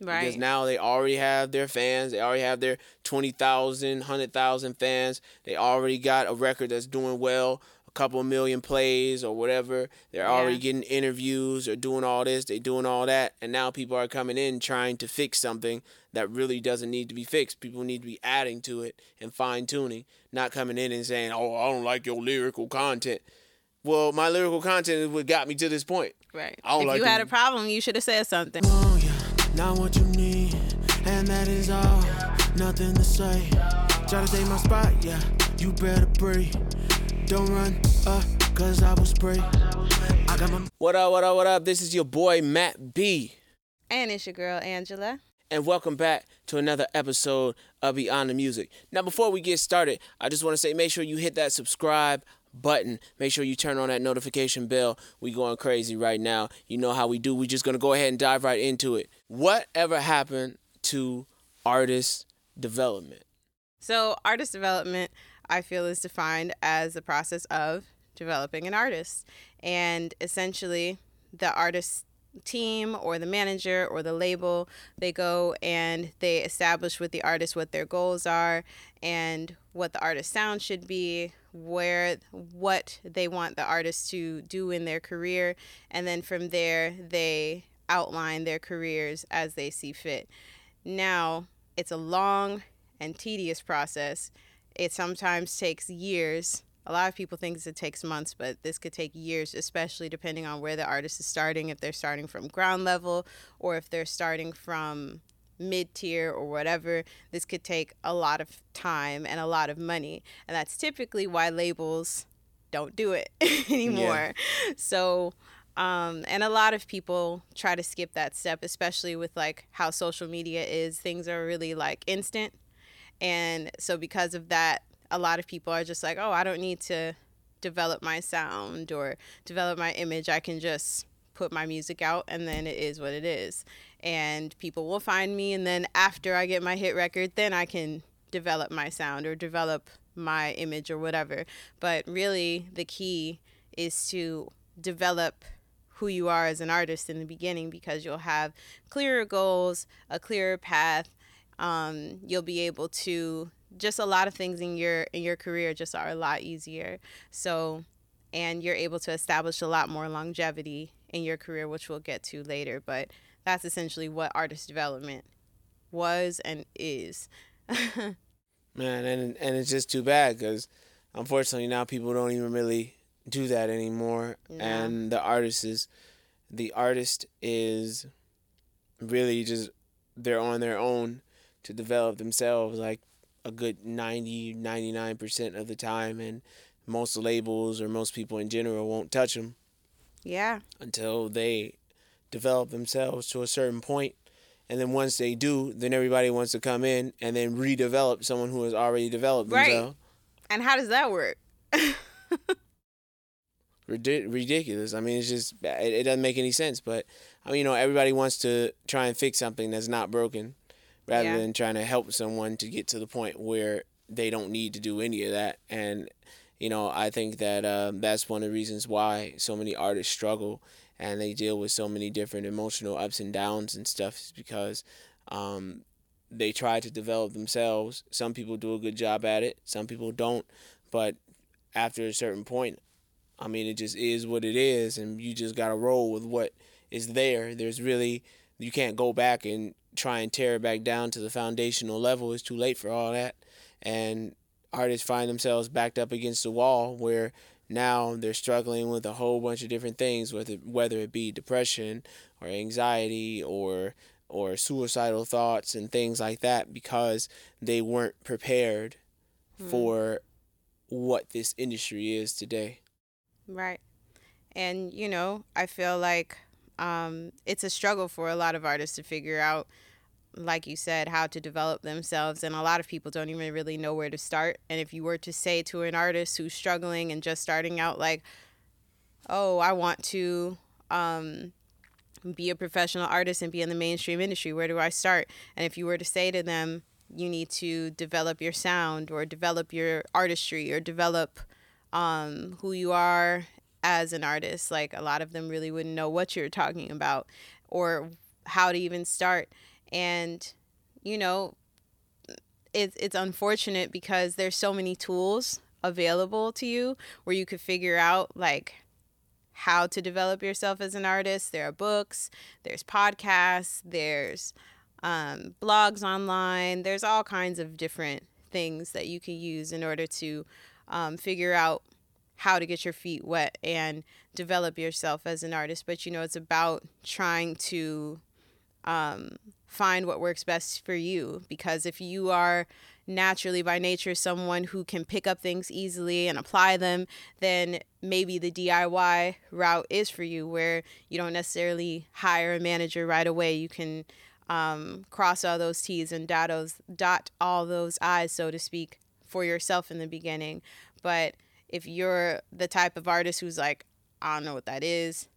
Right. Because now they already have their fans. They already have their 20,000, 100,000 fans. They already got a record that's doing well, a couple million plays or whatever. They're already getting interviews or doing all this. They're doing all that. And now people are coming in trying to fix something that really doesn't need to be fixed. People need to be adding to it and fine tuning, not coming in and saying, oh, I don't like your lyrical content. Well, my lyrical content is what got me to this point. Right. I don't if like you had the- a problem, you should have said something. Oh yeah, not what you need, and that is all. Nothing to say. Try to take my spot, yeah. You better breathe. Don't run, uh, cause I will spray. I got my What up, what up, what up? This is your boy Matt B. And it's your girl Angela. and welcome back to another episode of Beyond the Music. Now, before we get started, I just want to say make sure you hit that subscribe button. Make sure you turn on that notification bell. We going crazy right now. You know how we do. We just gonna go ahead and dive right into it. Whatever happened to artist development? So, artist development, I feel, is defined as the process of developing an artist. And essentially, the artist team or the manager or the label, they go and they establish with the artist what their goals are and what the artist sound should be, where what they want the artist to do in their career, and then from there they outline their careers as they see fit. Now, it's a long and tedious process. It sometimes takes years. A lot of people think it takes months, but this could take years, especially depending on where the artist is starting. If they're starting from ground level or if they're starting from mid tier or whatever, this could take a lot of time and a lot of money. And that's typically why labels don't do it anymore. So, um, and a lot of people try to skip that step, especially with like how social media is. Things are really like instant. And so, because of that, a lot of people are just like, oh, I don't need to develop my sound or develop my image. I can just put my music out and then it is what it is. And people will find me. And then after I get my hit record, then I can develop my sound or develop my image or whatever. But really, the key is to develop who you are as an artist in the beginning because you'll have clearer goals, a clearer path. Um, you'll be able to just a lot of things in your in your career just are a lot easier. So, and you're able to establish a lot more longevity in your career, which we'll get to later. But that's essentially what artist development was and is. Man, and and it's just too bad because unfortunately now people don't even really do that anymore, No. and the artist is the artist is really just they're on their own to develop themselves like a good 90 99% of the time and most labels or most people in general won't touch them yeah. until they develop themselves to a certain point and then once they do then everybody wants to come in and then redevelop someone who has already developed Right. themselves And how does that work? Ridi- ridiculous i mean it's just it, it doesn't make any sense but i mean you know everybody wants to try and fix something that's not broken rather Yeah. than trying to help someone to get to the point where they don't need to do any of that and you know i think that um, that's one of the reasons why so many artists struggle and they deal with so many different emotional ups and downs and stuff is because um, they try to develop themselves some people do a good job at it some people don't but after a certain point I mean, it just is what it is, and you just got to roll with what is there. There's really, you can't go back and try and tear it back down to the foundational level. It's too late for all that. And artists find themselves backed up against the wall where now they're struggling with a whole bunch of different things, whether whether it be depression or anxiety or or suicidal thoughts and things like that because they weren't prepared for what this industry is today. Right. And, you know, I feel like um, it's a struggle for a lot of artists to figure out, like you said, how to develop themselves. And a lot of people don't even really know where to start. And if you were to say to an artist who's struggling and just starting out, like, oh, I want to um, be a professional artist and be in the mainstream industry, where do I start? And if you were to say to them, you need to develop your sound or develop your artistry or develop um, who you are as an artist. Like a lot of them really wouldn't know what you're talking about or how to even start. And, you know, it's it's unfortunate because there's so many tools available to you where you could figure out like how to develop yourself as an artist. There are books, there's podcasts, there's um, blogs online. There's all kinds of different things that you can use in order to um, figure out how to get your feet wet and develop yourself as an artist. But you know, it's about trying to um, find what works best for you because if you are naturally by nature someone who can pick up things easily and apply them, then maybe the DIY route is for you where you don't necessarily hire a manager right away. You can um, cross all those T's and dot, those, dot all those I's, so to speak, for yourself in the beginning. But if you're the type of artist who's like, I don't know what that is,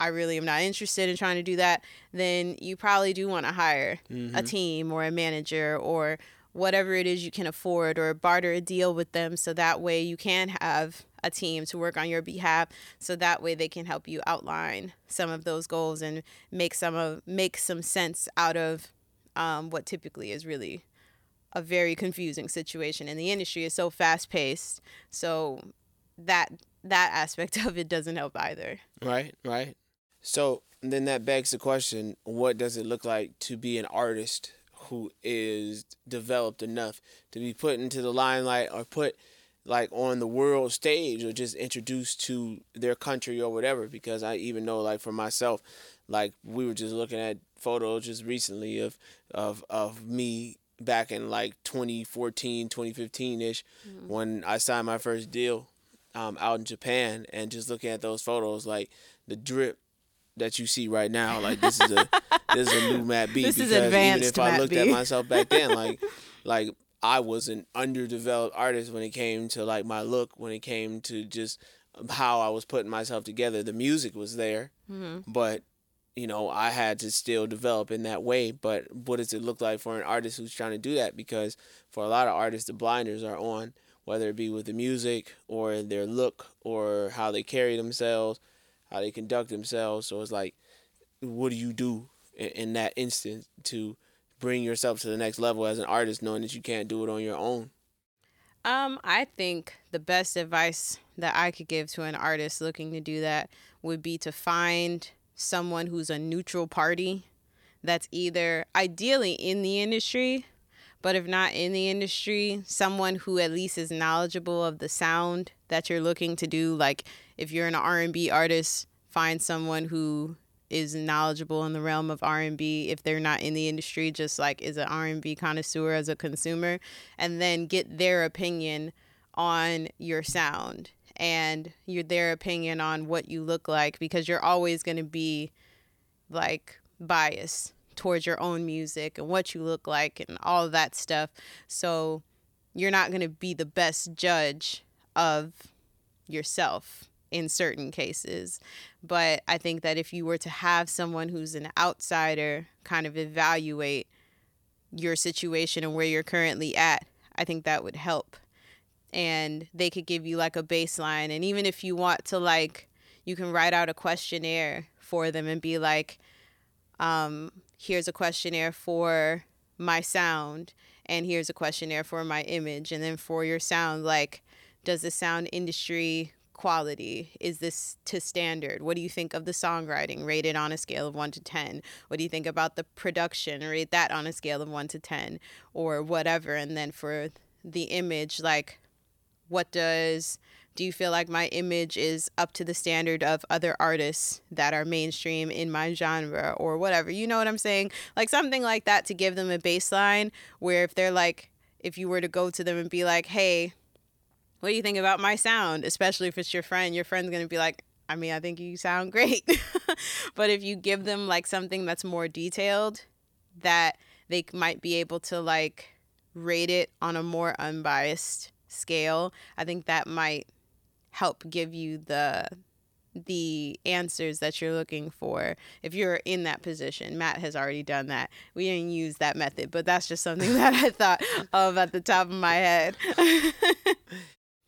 I really am not interested in trying to do that, then you probably do want to hire mm-hmm. a team or a manager or whatever it is you can afford or barter a deal with them so that way you can have a team to work on your behalf so that way they can help you outline some of those goals and make some of make some sense out of um, what typically is really a very confusing situation. And the industry is so fast paced so that that aspect of it doesn't help either. Right right so then that begs the question what does it look like to be an artist who is developed enough to be put into the limelight or put like on the world stage or just introduced to their country or whatever because I even know like for myself like we were just looking at photos just recently of of of me back in like 2014 2015ish mm-hmm. when I signed my first deal um, out in Japan and just looking at those photos like the drip that you see right now. Like this is a this is a new Matt B. This because is advanced even if I looked B. at myself back then, like like I was an underdeveloped artist when it came to like my look, when it came to just how I was putting myself together. The music was there, mm-hmm. but you know I had to still develop in that way. But what does it look like for an artist who's trying to do that? Because for a lot of artists, the blinders are on, whether it be with the music or their look or how they carry themselves how they conduct themselves. So it's like, what do you do in, in that instance to bring yourself to the next level as an artist, knowing that you can't do it on your own? Um, I think the best advice that I could give to an artist looking to do that would be to find someone who's a neutral party that's either ideally in the industry, but if not in the industry, someone who at least is knowledgeable of the sound that you're looking to do. Like if you're an R&B artist, find someone who is knowledgeable in the realm of R&B if they're not in the industry just like is an R&B connoisseur as a consumer and then get their opinion on your sound and your their opinion on what you look like because you're always going to be like biased towards your own music and what you look like and all of that stuff. So you're not going to be the best judge of yourself in certain cases. But I think that if you were to have someone who's an outsider kind of evaluate your situation and where you're currently at, I think that would help. And they could give you like a baseline. And even if you want to, like, you can write out a questionnaire for them and be like, um, here's a questionnaire for my sound, and here's a questionnaire for my image. And then for your sound, like, does the sound industry quality is this to standard? What do you think of the songwriting rated on a scale of 1 to 10 what do you think about the production rate that on a scale of 1 to 10 or whatever? And then for the image like what does do you feel like my image is up to the standard of other artists that are mainstream in my genre or whatever? You know what i'm saying? Like something like that to give them a baseline where if they're like if you were to go to them and be like hey what do you think about my sound? Especially if it's your friend, your friend's going to be like, I mean, I think you sound great. but if you give them like something that's more detailed, that they might be able to like rate it on a more unbiased scale, I think that might help give you the the answers that you're looking for if you're in that position. Matt has already done that. We didn't use that method, but that's just something that I thought of at the top of my head.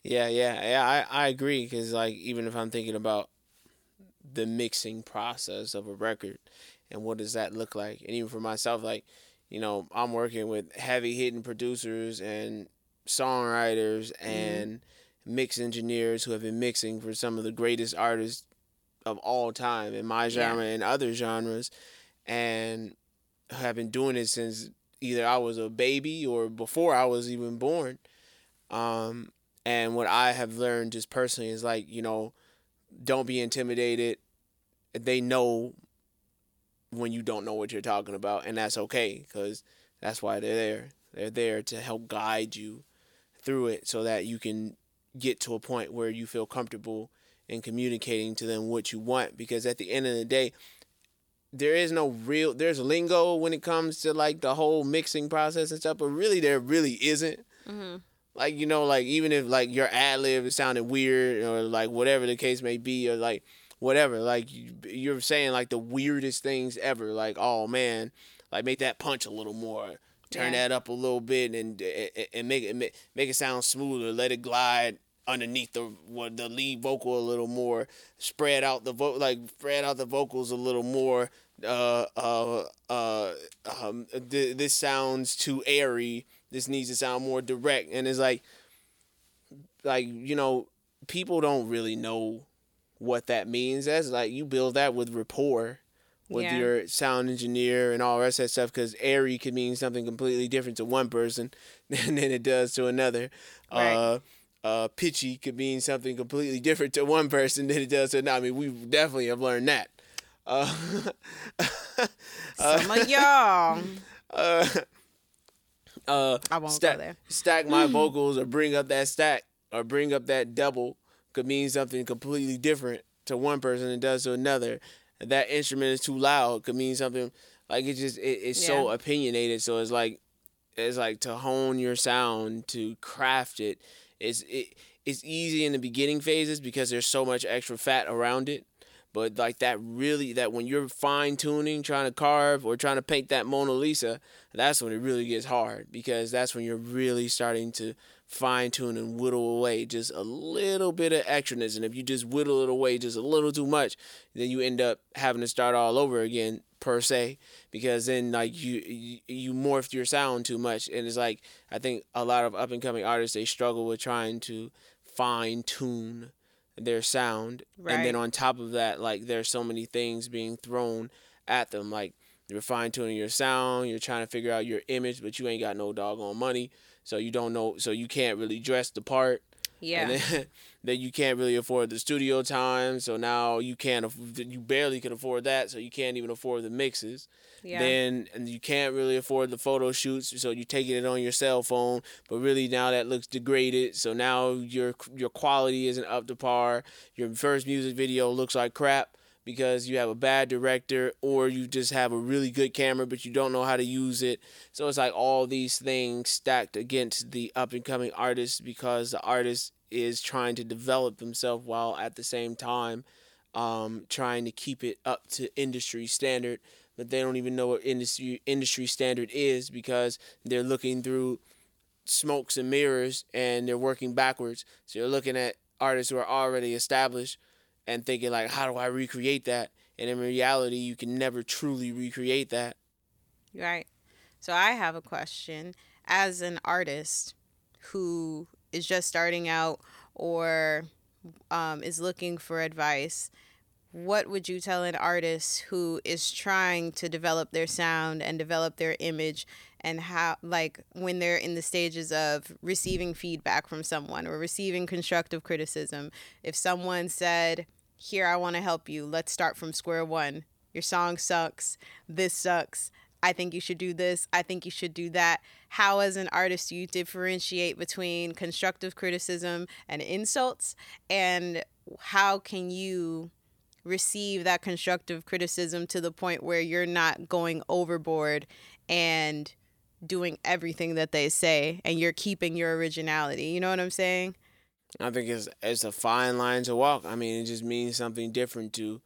Yeah, yeah, yeah. I I agree because like even if I'm thinking about the mixing process of a record and what does that look like, and even for myself, like you know, I'm working with heavy hitting producers and songwriters and mix engineers who have been mixing for some of the greatest artists of all time in my genre and other genres and have been doing it since either I was a baby or before I was even born. Um, and what I have learned just personally is like, you know, don't be intimidated. They know when you don't know what you're talking about, and that's okay because that's why they're there. They're there to help guide you through it so that you can get to a point where you feel comfortable in communicating to them what you want because at the end of the day there is no real there's lingo when it comes to like the whole mixing process and stuff but really there really isn't Mm-hmm. Like you know like even if like your ad lib is sounding weird or like whatever the case may be or like whatever like you, you're saying like the weirdest things ever like oh man like make that punch a little more turn Yeah. that up a little bit and and- make it make, make it sound smoother let it glide underneath the the lead vocal a little more spread out the vo- like spread out the vocals a little more uh uh uh um th- this sounds too airy this needs to sound more direct and it's like like you know people don't really know what that means that's like you build that with rapport with Yeah. your sound engineer and all the rest of that stuff because airy could mean something completely different to one person than it does to another Right. uh uh, pitchy could mean something completely different to one person than it does to another. I mean, we definitely have learned that. Uh, Some of y'all. uh, I won't stack, go there. stack my vocals or bring up that stack or bring up that double could mean something completely different to one person than it does to another. That instrument is too loud could mean something like it just it, it's so opinionated. So it's like it's like to hone your sound to craft it. It's it it's easy in the beginning phases because there's so much extra fat around it. But like that really that when you're fine tuning, trying to carve or trying to paint that Mona Lisa, that's when it really gets hard because that's when you're really starting to fine tune and whittle away just a little bit of extraness. And if you just whittle it away just a little too much, then you end up having to start all over again per se because then like you you, you morphed your sound too much and it's like I think a lot of up and coming artists they struggle with trying to fine tune their sound and then on top of that like there's so many things being thrown at them like you're fine tuning your sound you're trying to figure out your image but you ain't got no doggone money so you don't know so you can't really dress the part. Yeah. and then, then you can't really afford the studio time so now you can't you barely can afford that so you can't even afford the mixes then and you can't really afford the photo shoots so you're taking it on your cell phone but really now that looks degraded so now your your quality isn't up to par. Your first music video looks like crap because you have a bad director or you just have a really good camera but you don't know how to use it. So it's like all these things stacked against the up and coming artist because the artist is trying to develop himself while at the same time um, trying to keep it up to industry standard but they don't even know what industry industry standard is because they're looking through smokes and mirrors and they're working backwards. So you're looking at artists who are already established and thinking like, how do I recreate that? And in reality, you can never truly recreate that. Right. So I have a question. As an artist who is just starting out or um, is looking for advice, what would you tell an artist who is trying to develop their sound and develop their image and how like when they're in the stages of receiving feedback from someone or receiving constructive criticism? If someone said here i want to help you. Let's start from square one. Your song sucks. This sucks. I think you should do this. I think you should do that. How as an artist do you differentiate between constructive criticism and insults? And how can you receive that constructive criticism to the point where you're not going overboard and doing everything that they say and you're keeping your originality. You know what I'm saying? I think it's it's a fine line to walk. I mean, it just means something different to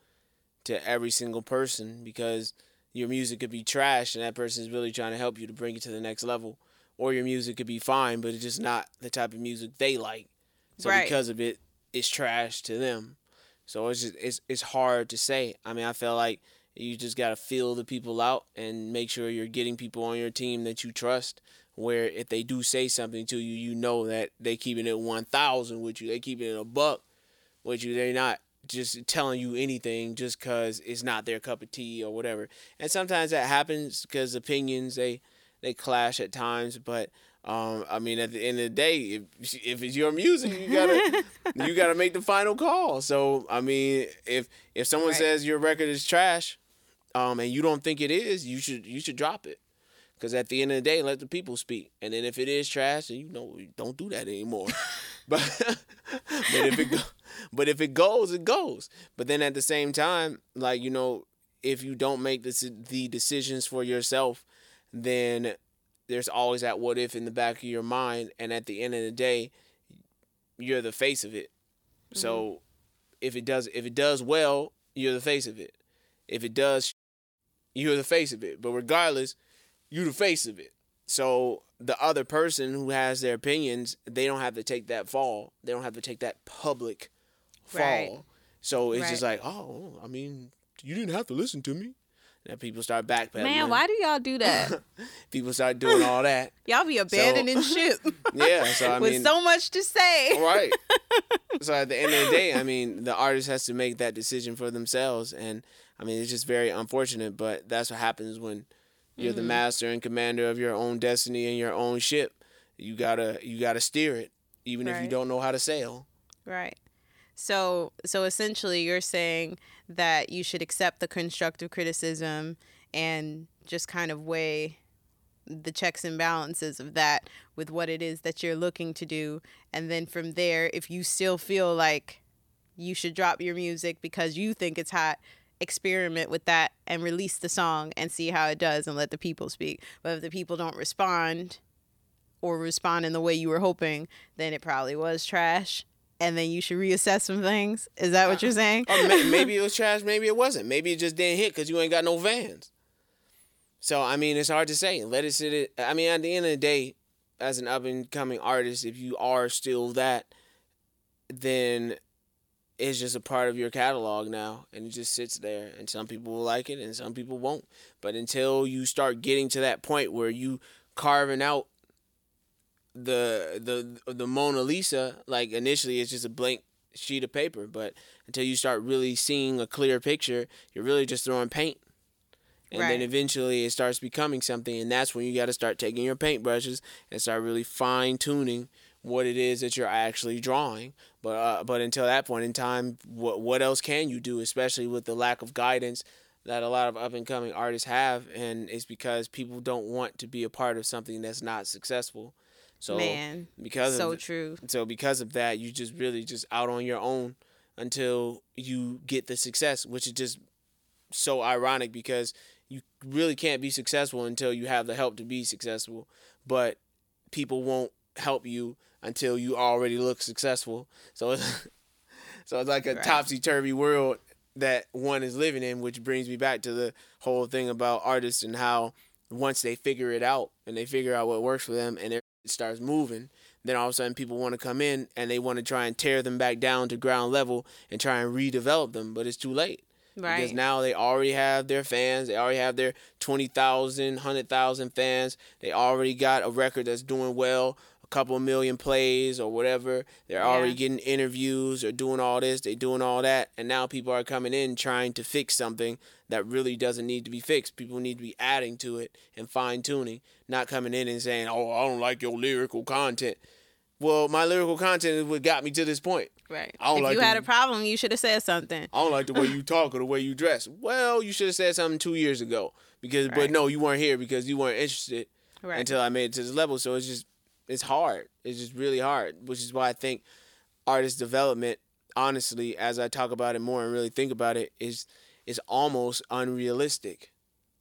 to every single person because your music could be trash and that person is really trying to help you to bring it to the next level, or your music could be fine, but it's just not the type of music they like. So Right. because of it, it's trash to them. So it's just it's it's hard to say. I mean, I feel like You just got to feel the people out and make sure you're getting people on your team that you trust. Where if they do say something to you, you know that they keeping it one thousand with you. They keeping it a buck with you. They're not just telling you anything just because it's not their cup of tea or whatever. And sometimes that happens because opinions they they clash at times. But um, I mean, at the end of the day, if if it's your music, you gotta you gotta make the final call. So I mean, if if someone Right. says your record is trash, um, and you don't think it is, you should you should drop it. Because at the end of the day, let the people speak. And then if it is trash, then you know don't do that anymore. but but if it go, but if it goes, it goes. But then at the same time, like you know, if you don't make the the decisions for yourself, then there's always that what if in the back of your mind. And at the end of the day, you're the face of it. Mm-hmm. So if it does if it does well, you're the face of it. If it does, you're the face of it. But regardless, you're the face of it. So the other person who has their opinions, they don't have to take that fall. They don't have to take that public fall. Right. So it's just like, oh, I mean, you didn't have to listen to me. And people start backpedaling. Man, why do y'all do that? people start doing all that? Y'all be abandoning ship Yeah. So I with mean, so much to say. right. so at the end of the day, I mean, the artist has to make that decision for themselves, and I mean, it's just very unfortunate, but that's what happens when you're the mm-hmm. master and commander of your own destiny and your own ship. You gotta you gotta steer it, even if you don't know how to sail. Right. So so essentially you're saying that you should accept the constructive criticism and just kind of weigh the checks and balances of that with what it is that you're looking to do. And then from there if you still feel like you should drop your music because you think it's hot experiment with that and release the song and see how it does and let the people speak. But if the people don't respond or respond in the way you were hoping then it probably was trash and then you should reassess some things is that what you're saying oh, may- maybe it was trash, maybe it wasn't. Maybe it just didn't hit because you ain't got no vans. So I mean, it's hard to say. Let it sit. It. I mean, at the end of the day, as an up and coming artist, if you are still that, then it's just a part of your catalog now, and it just sits there. And some people will like it, and some people won't. But until you start getting to that point where you carving out the the the Mona Lisa, like initially it's just a blank sheet of paper, but until you start really seeing a clear picture, you're really just throwing paint. And then eventually it starts becoming something, and that's when you got to start taking your paintbrushes and start really fine tuning what it is that you're actually drawing. But uh, but until that point in time, what what else can you do? Especially with the lack of guidance that a lot of up and coming artists have, and it's because people don't want to be a part of something that's not successful. So man because so of true so because of that, you just really just out on your own until you get the success, which is just so ironic because you really can't be successful until you have the help to be successful. But people won't help you until you already look successful. So it's, so it's like a Right. topsy turvy world that one is living in, which brings me back to the whole thing about artists and how once they figure it out and they figure out what works for them and it starts moving, then all of a sudden people want to come in and they want to try and tear them back down to ground level and try and redevelop them, but it's too late. Because now they already have their fans. They already have their 20,000, 100,000 fans. They already got a record that's doing well, a couple million plays or whatever. They're already getting interviews or doing all this. They're doing all that. And now people are coming in trying to fix something that really doesn't need to be fixed. People need to be adding to it and fine tuning, not coming in and saying, oh, I don't like your lyrical content. Well, my lyrical content is what got me to this point. right I don't if like you had a problem you should have said something I don't like the way you talk or the way you dress. Well, you should have said something two years ago because, but no, you weren't here because you weren't interested right until I made it to this level. So it's just, it's hard. It's just really hard, which is why I think artist development, honestly, as I talk about it more and really think about it, is is almost unrealistic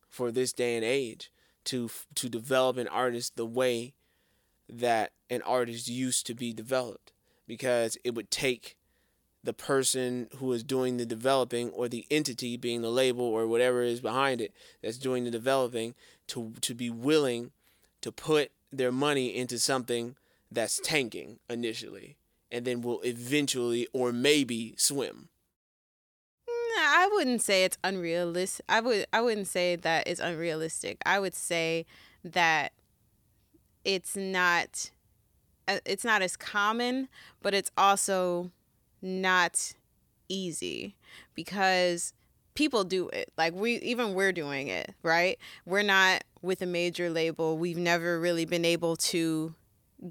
for this day and age to to develop an artist the way that an artist used to be developed because it would take the person who is doing the developing or the entity being the label or whatever is behind it that's doing the developing to to be willing to put their money into something that's tanking initially and then will eventually or maybe swim. I wouldn't say it's unrealistic. I would I wouldn't say that it's unrealistic. I would say that it's not uh, it's not as common, but it's also not easy because people do it. Like we even we're doing it, right? We're not with a major label. We've never really been able to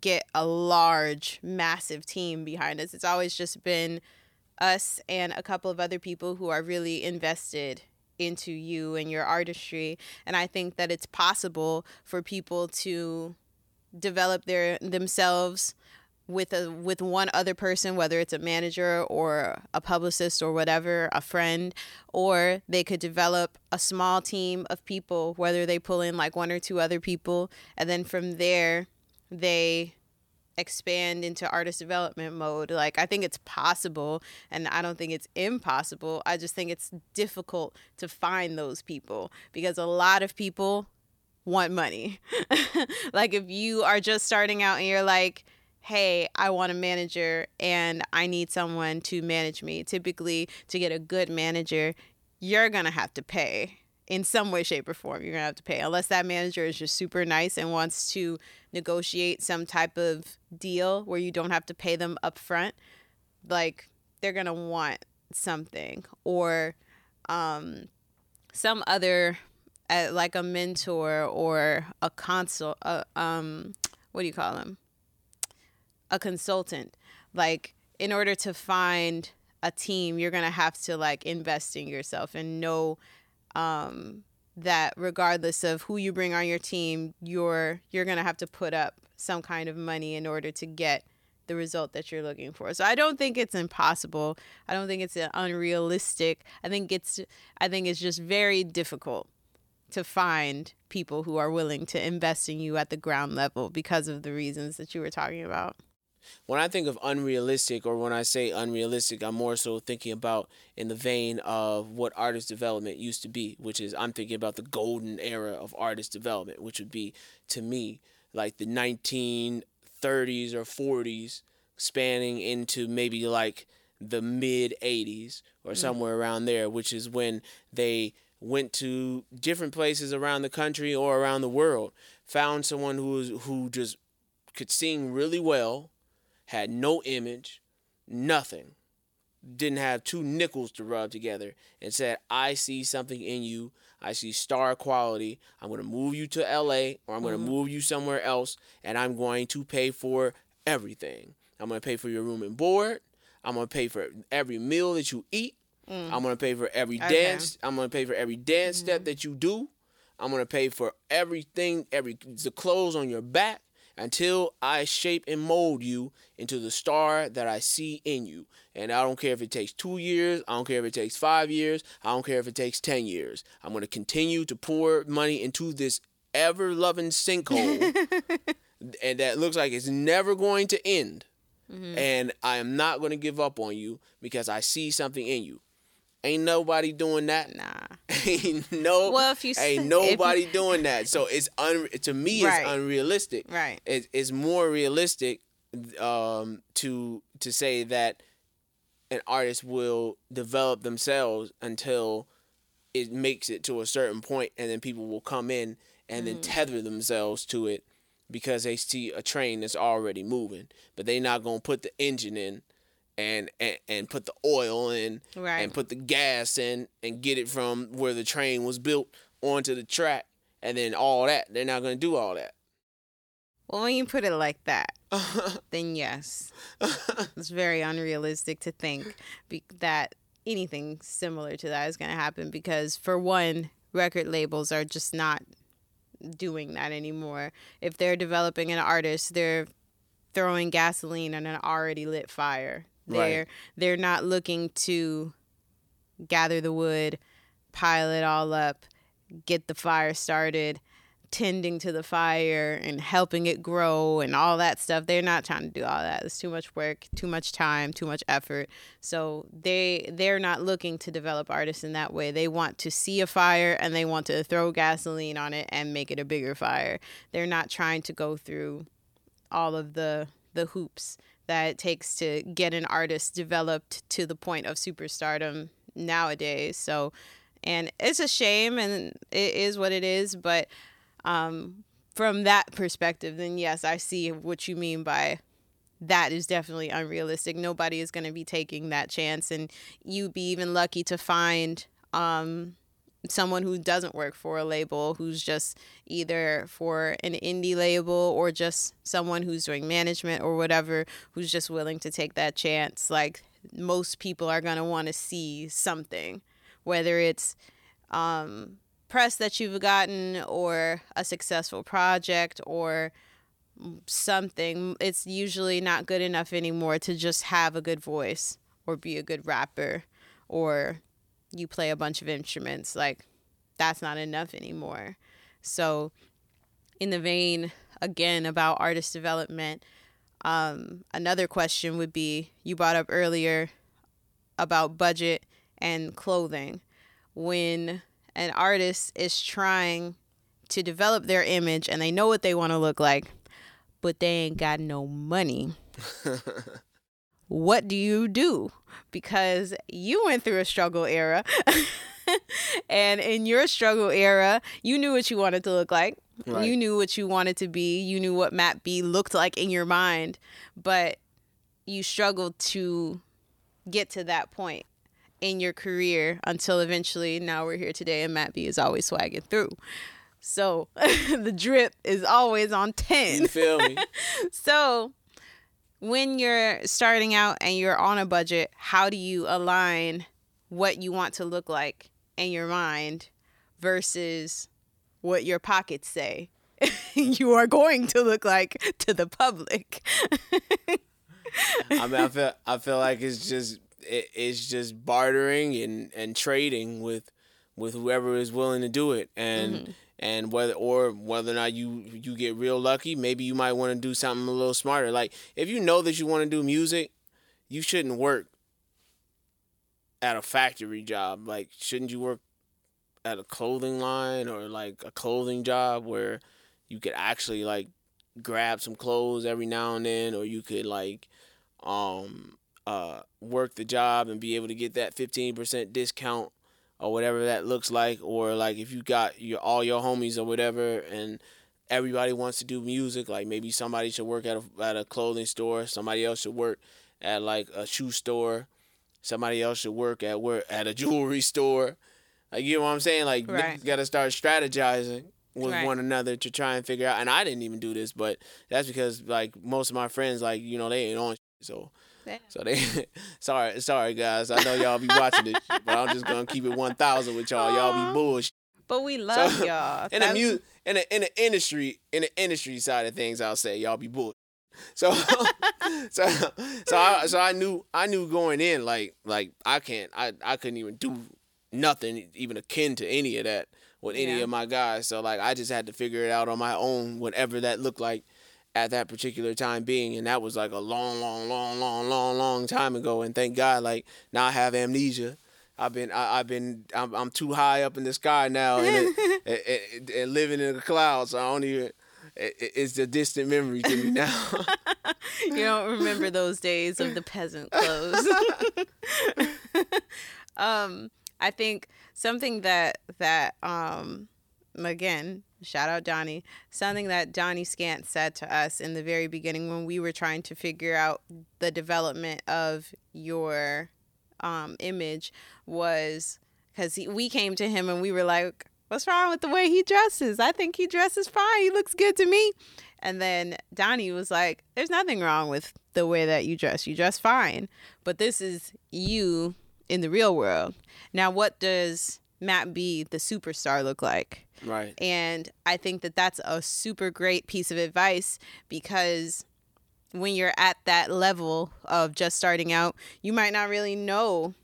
get a large, massive team behind us. It's always just been us and a couple of other people who are really invested into you and your artistry. And I think that it's possible for people to develop their themselves with a with one other person whether it's a manager or a publicist or whatever a friend or they could develop a small team of people whether they pull in like one or two other people and then from there they expand into artist development mode. Like i think it's possible and i don't think it's impossible. I just think it's difficult to find those people because a lot of people want money. Like if you are just starting out and you're like hey, I want a manager and I need someone to manage me. Typically, to get a good manager, you're going to have to pay in some way, shape, or form. You're going to have to pay, unless that manager is just super nice and wants to negotiate some type of deal where you don't have to pay them up front. Like, they're going to want something or um, some other, uh, like a mentor or a consult. Uh, um, what do you call them? A consultant. Like in order to find a team, you're gonna have to like invest in yourself and know um, that regardless of who you bring on your team, you're you're gonna have to put up some kind of money in order to get the result that you're looking for. So I don't think it's impossible. I don't think it's unrealistic. I think it's I think it's just very difficult to find people who are willing to invest in you at the ground level because of the reasons that you were talking about when I think of unrealistic or when I say unrealistic, I'm more so thinking about in the vein of what artist development used to be, which is I'm thinking about the golden era of artist development, which would be to me like the 1930s or 40s spanning into maybe like the mid 80s or mm. somewhere mm. around there, which is when they went to different places around the country or around the world, found someone who was who just could sing really well, had no image, nothing, didn't have two nickels to rub together, and said, I see something in you. I see star quality. I'm going to move you to LA or I'm going to mm-hmm. move you somewhere else, and I'm going to pay for everything. I'm going to pay for your room and board. I'm going to pay for every meal that you eat. Mm. I'm going to pay for every okay. dance. I'm going to pay for every dance mm-hmm. step that you do. I'm going to pay for everything, every the clothes on your back until I shape and mold you into the star that I see in you. And I don't care if it takes two years, I don't care if it takes five years, I don't care if it takes 10 years. I'm going to continue to pour money into this ever loving sinkhole and that looks like it's never going to end. Mm-hmm. And I am not going to give up on you because I see something in you. Ain't nobody doing that. Nah. ain't no. Well, if you ain't nobody you, doing that. So it's un to me right. it's unrealistic. Right. It, it's more realistic um, to to say that an artist will develop themselves until it makes it to a certain point, and then people will come in and mm. then tether themselves to it because they see a train that's already moving, but they're not gonna put the engine in and, and and put the oil in right. and put the gas in and get it from where the train was built onto the track and then all that. They're not going to do all that. Well when you put it like that then yes. It's very unrealistic to think be- that anything similar to that is going to happen because for one record labels are just not doing that anymore. If they're developing an artist they're throwing gasoline on an already lit fire they're right. they're not looking to gather the wood, pile it all up, get the fire started, tending to the fire and helping it grow and all that stuff. They're not trying to do all that. It's too much work, too much time, too much effort. So they they're not looking to develop artists in that way. They want to see a fire and they want to throw gasoline on it and make it a bigger fire. They're not trying to go through all of the the hoops that it takes to get an artist developed to the point of superstardom nowadays. So, and it's a shame, and it is what it is. But um, from that perspective, then yes, I see what you mean by that is definitely unrealistic. Nobody is going to be taking that chance, and you'd be even lucky to find um, someone who doesn't work for a label, who's just either for an indie label or just someone who's doing management or whatever, who's just willing to take that chance. Like most people are going to want to see something, whether it's um, press that you've gotten or a successful project or something. It's usually not good enough anymore to just have a good voice or be a good rapper or you play a bunch of instruments. Like, that's not enough anymore. So, in the vein again about artist development, um, another question would be you brought up earlier about budget and clothing. When an artist is trying to develop their image and they know what they want to look like, but they ain't got no money. what do you do? Because you went through a struggle era. and in your struggle era, you knew what you wanted to look like. Right. You knew what you wanted to be. You knew what Matt B looked like in your mind, but you struggled to get to that point in your career until eventually now we're here today and Matt B is always swagging through. So the drip is always on 10. You feel me? so when you're starting out and you're on a budget, how do you align what you want to look like in your mind versus what your pockets say you are going to look like to the public? I mean, I feel I feel like it's just it, it's just bartering and and trading with with whoever is willing to do it and. Mm-hmm and whether or whether or not you you get real lucky maybe you might want to do something a little smarter. Like if you know that you want to do music you shouldn't work at a factory job. Like shouldn't you work at a clothing line or like a clothing job where you could actually like grab some clothes every now and then or you could like um uh work the job and be able to get that 15% discount or whatever that looks like or like if you got your all your homies or whatever and everybody wants to do music like maybe somebody should work at a, at a clothing store somebody else should work at like a shoe store somebody else should work at work at a jewelry store like you know what i'm saying like right. got to start strategizing with right. one another to try and figure out and i didn't even do this but that's because like most of my friends like you know they ain't on so so they, sorry, sorry guys. I know y'all be watching this, but I'm just gonna keep it one thousand with y'all. Y'all be bullshit. But we love so, y'all. In the music, in the in the industry, in the industry side of things, I'll say y'all be bull. So, so, so I, so I knew, I knew going in, like, like I can't, I, I couldn't even do nothing even akin to any of that with any yeah. of my guys. So like, I just had to figure it out on my own, whatever that looked like at that particular time being and that was like a long long long long long long time ago and thank god like now i have amnesia. I've been I, have been I'm, I'm too high up in the sky now and, it, and living in the clouds so i don't even it's a distant memory to me now. You don't remember those days of the peasant clothes. Um i think something that that um again shout out Donnie, something that Donnie Scant said to us in the very beginning when we were trying to figure out the development of your um, image was because we came to him and we were like, What's wrong with the way he dresses? I think he dresses fine. He looks good to me. And then Donnie was like, There's nothing wrong with the way that you dress. You dress fine. But this is you in the real world. Now, what does Matt B, the superstar, look like? Right. And I think that that's a super great piece of advice because when you're at that level of just starting out, you might not really know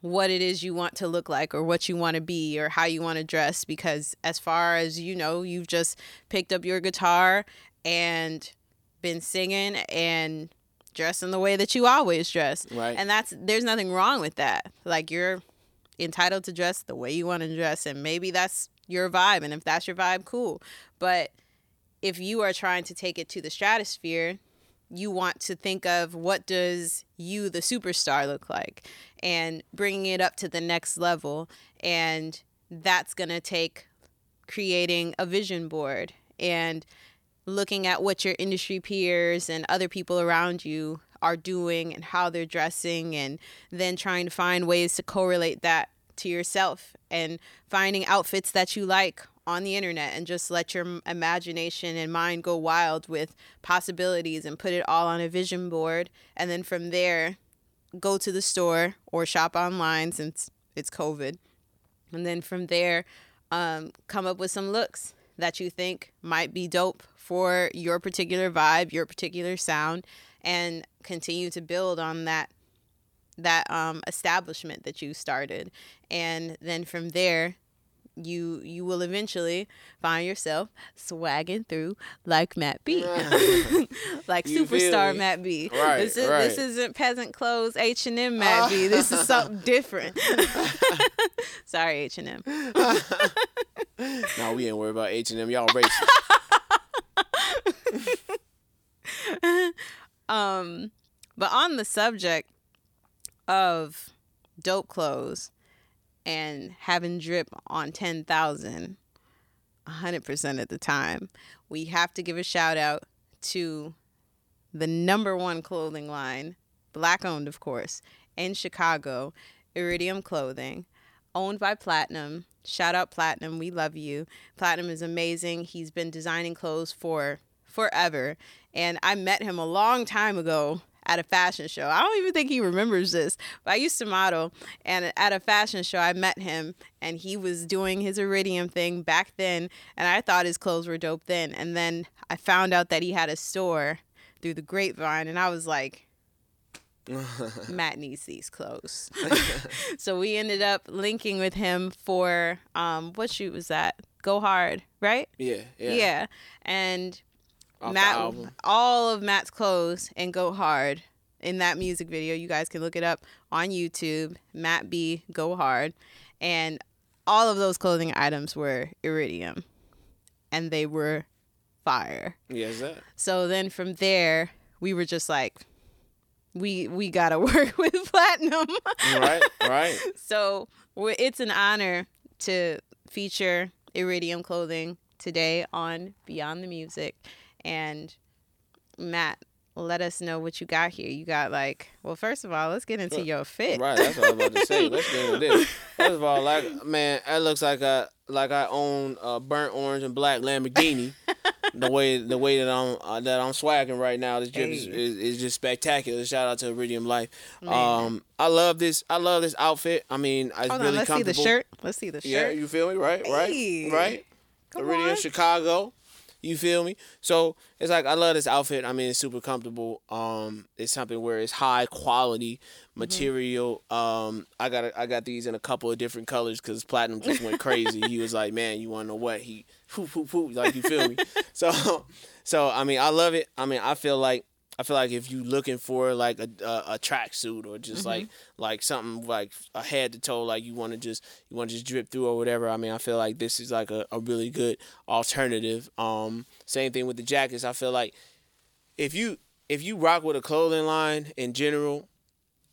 what it is you want to look like or what you want to be or how you want to dress because as far as you know, you've just picked up your guitar and been singing and dressing the way that you always dress. Right. And that's there's nothing wrong with that. Like you're entitled to dress the way you want to dress and maybe that's your vibe. And if that's your vibe, cool. But if you are trying to take it to the stratosphere, you want to think of what does you the superstar look like and bringing it up to the next level and that's going to take creating a vision board and looking at what your industry peers and other people around you are doing and how they're dressing and then trying to find ways to correlate that to yourself and finding outfits that you like on the internet and just let your imagination and mind go wild with possibilities and put it all on a vision board. And then from there go to the store or shop online since it's covid. And then from there um, come up with some looks that you think might be dope for your particular vibe your particular sound and continue to build on that that um, establishment that you started and then from there you you will eventually find yourself swagging through like Matt B, like You superstar? Matt B. Right, this is right. this isn't peasant clothes H and M Matt B. This is something different. Sorry H and M. No, we ain't worried about H and M. Y'all racist. Um, but on the subject of dope clothes and having drip on 10,000 100% of the time, we have to give a shout out to the number one clothing line, black owned, of course, in Chicago, Iridium Clothing, owned by Platinum. Shout out Platinum, we love you. Platinum is amazing. He's been designing clothes for forever. And I met him a long time ago at a fashion show. I don't even think he remembers this, but I used to model. And at a fashion show, I met him and he was doing his Iridium thing back then. And I thought his clothes were dope then. And then I found out that he had a store through the grapevine. And I was like, Matt needs these clothes. so we ended up linking with him for um what shoot was that? Go hard, right? Yeah, yeah. Yeah. And Off Matt all of Matt's clothes and Go Hard in that music video. You guys can look it up on YouTube. Matt B Go Hard. And all of those clothing items were iridium. And they were fire. Yes, that. So then from there, we were just like, we we gotta work with platinum. Right, right. so it's an honor to feature Iridium clothing today on Beyond the Music, and Matt. Let us know what you got here. You got like, well, first of all, let's get into your fit. Right, that's what I was about to say. Let's get into this. First of all, like man, that looks like I like I own a burnt orange and black Lamborghini. the way the way that I'm uh, that I'm swagging right now, this drip is, is, is just spectacular. Shout out to Iridium Life. Man. Um, I love this. I love this outfit. I mean, it's Hold really on, let's see the shirt. Let's see the shirt. Yeah, you feel me? Right, right, Hey. right. Come Iridium on. Chicago. You feel me? So it's like I love this outfit. I mean, it's super comfortable. Um, it's something where it's high quality Mm-hmm. material. Um, I got I got these in a couple of different colors because Platinum just went crazy. he was like, "Man, you want to know what?" He, like you feel me? so, so I mean, I love it. I mean, I feel like I feel like if you're looking for like a a, a tracksuit or just like like something like a head to toe, like you want to just you want to just drip through or whatever. I mean, I feel like this is like a, a really good alternative. Um, same thing with the jackets. I feel like if you if you rock with a clothing line in general,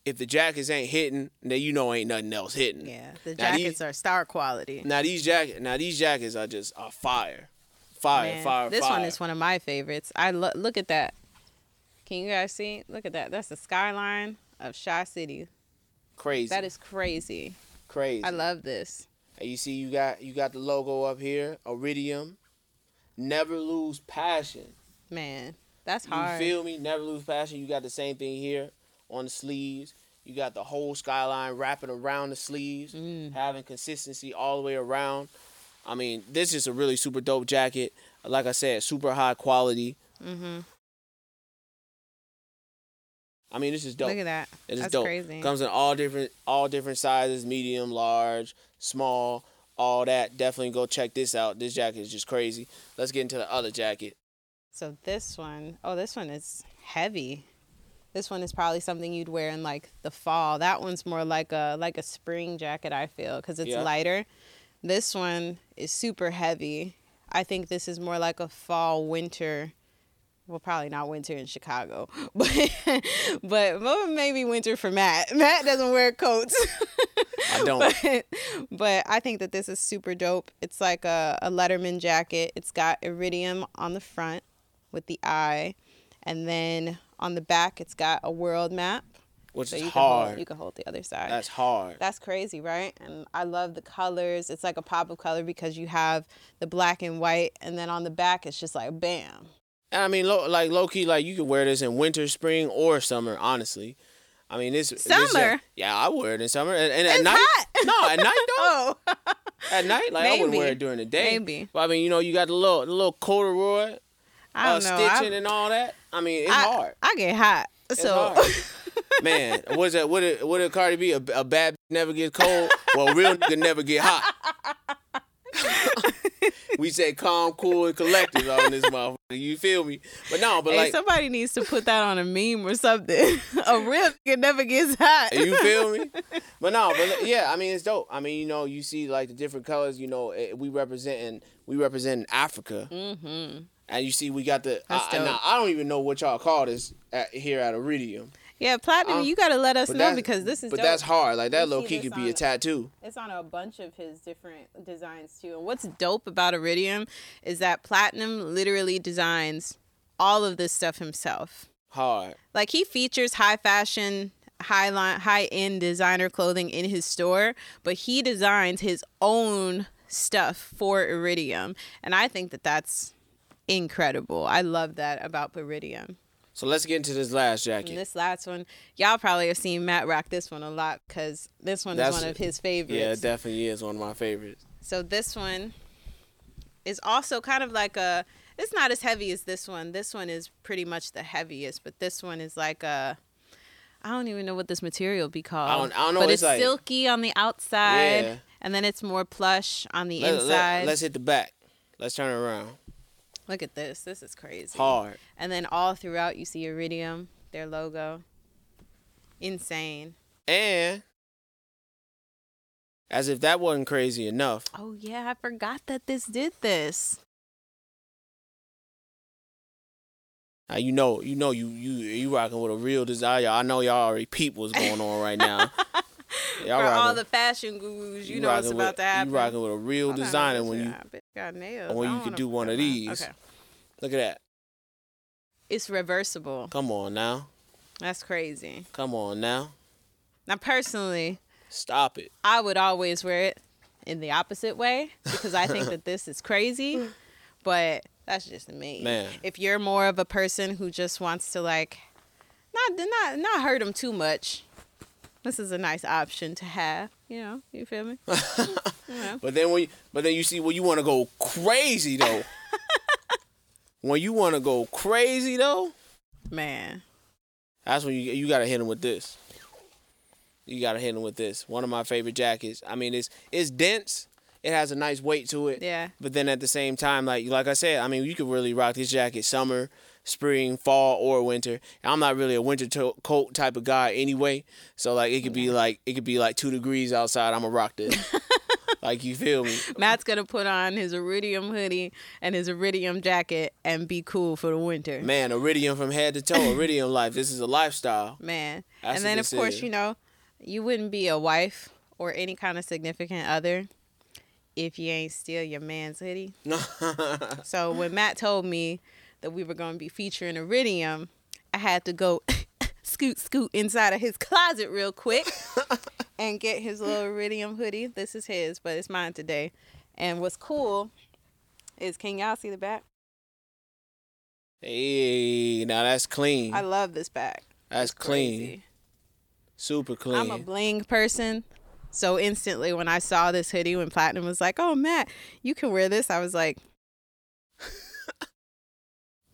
if the jackets ain't hitting, then you know ain't nothing else hitting. Yeah, the Now these- jackets are star quality. Now these jacket now these jackets are just are fire, fire, Man, fire. this fire. one is one of my favorites. I lo- look at that. Can you guys see? Look at that. That's the skyline of Chi City. crazy. That is crazy. crazy. I love this. And you see, you got you got the logo up here, Iridium. Never lose passion. Man, that's hard. You feel me? Never lose passion. You got the same thing here on the sleeves. You got the whole skyline wrapping around the sleeves, Mm. having consistency all the way around. I mean, this is a really super dope jacket. Like I said, super high quality. mm-hmm. I mean, this is dope. Look at that. It is That's dope. crazy. Comes in all different all different sizes, medium, large, small, all that. Definitely go check this out. This jacket is just crazy. Let's get into the other jacket. So this one, oh, this one is heavy. This one is probably something you'd wear in like the fall. That one's more like a like a spring jacket. I feel because it's Yeah. lighter. This one is super heavy. I think this is more like a fall winter well, probably not winter in Chicago, but but maybe winter for Matt. Matt doesn't wear coats. I don't. but, but I think that this is super dope. It's like a, a Letterman jacket. It's got iridium on the front with the eye, and then on the back it's got a world map. Which So is you can hold, hard. you can hold the other side. That's hard. That's crazy, right? And I love the colors. It's like a pop of color because you have the black and white, and then on the back it's just like bam. And I mean, low, like low key, like you could wear this in winter, spring, or summer. Honestly, I mean, this this Summer? yeah, I wear it in summer, and, and at night. hot. No, at night though. Oh, At night, like I wouldn't wear it during the day. Maybe. But I mean, you know, you got the little the little corduroy, I uh, know. I- stitching and all that. I mean, it's I, hard. I get hot, so hard. Man, what's that? What did what did Cardi B? A, a bad never get cold. Well, real nigga never get hot. we say calm, cool, and collected on this motherfucker. You feel me? But no, but hey, like, somebody needs to put that on a meme or something. a real nigga never gets hot. you feel me? But no, but yeah, I mean it's dope. I mean, you know, you see like the different colors. You know, eh, we representing we representing Africa, mm-hmm. and you see we got the. I, now, I don't even know what y'all call this at, here at Iridium. Yeah, platinum. Um, you gotta let us know because this is. But dope. that's hard. Like that You low key could be a on- tattoo. It's on a bunch of his different designs too. And what's dope about Iridium is that Platinum literally designs all of this stuff himself. Hard. Like he features high fashion, high line, high end designer clothing in his store, but he designs his own stuff for Iridium, and I think that that's incredible. I love that about Iridium. So let's get into this last And jacket. this last one, y'all probably have seen Matt rock this one a lot because this one That's- is one of his favorites. Yeah, it definitely is one of my favorites. So this one is also kind of like a. It's not as heavy as this one. This one is pretty much the heaviest, but this one is like a. I don't even know what this material be called. I don't- I don't know, But it's it's, like- silky on the outside, Yeah. and then it's more plush on the inside. Let, inside. us hit the back. Let's turn it around. Look at this. This is crazy. Hard. And then all throughout, you see Iridium, their logo. Insane. And as if that wasn't crazy enough, Oh yeah, I forgot that this did this. now you know, you know, you you you rocking with a real desire. I know y'all already peep what's going on right now. Y'all For all the fashion gurus, you, know what's rocking about with, to happen. You rocking with a real designer when you got nails. I you could do one of put that on. these. Okay. look at that. It's reversible. Come on now. That's crazy. Come on now. Now, personally, Stop it. I would always wear it in the opposite way because I think that this is crazy. But that's just me. Man. If you're more of a person who just wants to like, not not not hurt them too much, this is a nice option to have. You know, you feel me? You know. But then when you, but then you see when you want to go crazy though. when you want to go crazy though, Man, that's when you you gotta hit him with this. You gotta hit him with this. One of my favorite jackets. I mean, it's it's dense. It has a nice weight to it. yeah. But then at the same time, like like I said, I mean, you could really rock this jacket summer, spring, fall, or winter. And I'm not really a winter to- coat type of guy anyway. So like it could be like it could be like two degrees outside. I'm gonna rock this. like you feel me? Matt's gonna put on his iridium hoodie and his iridium jacket and be cool for the winter. Man, iridium from head to toe. Iridium life. This is a lifestyle. Man. That's and then of course, is. you know, you wouldn't be a wife or any kind of significant other if you ain't steal your man's hoodie. So when Matt told me that we were going to be featuring Iridium, I had to go scoot scoot inside of his closet real quick and get his little Iridium hoodie. This is his, but it's mine today. And what's cool is can y'all see the back? hey, now that's clean. I love this back. That's clean. Super clean. I'm a bling person. So instantly when I saw this hoodie when Platinum was like, "Oh, Matt, you can wear this." I was like,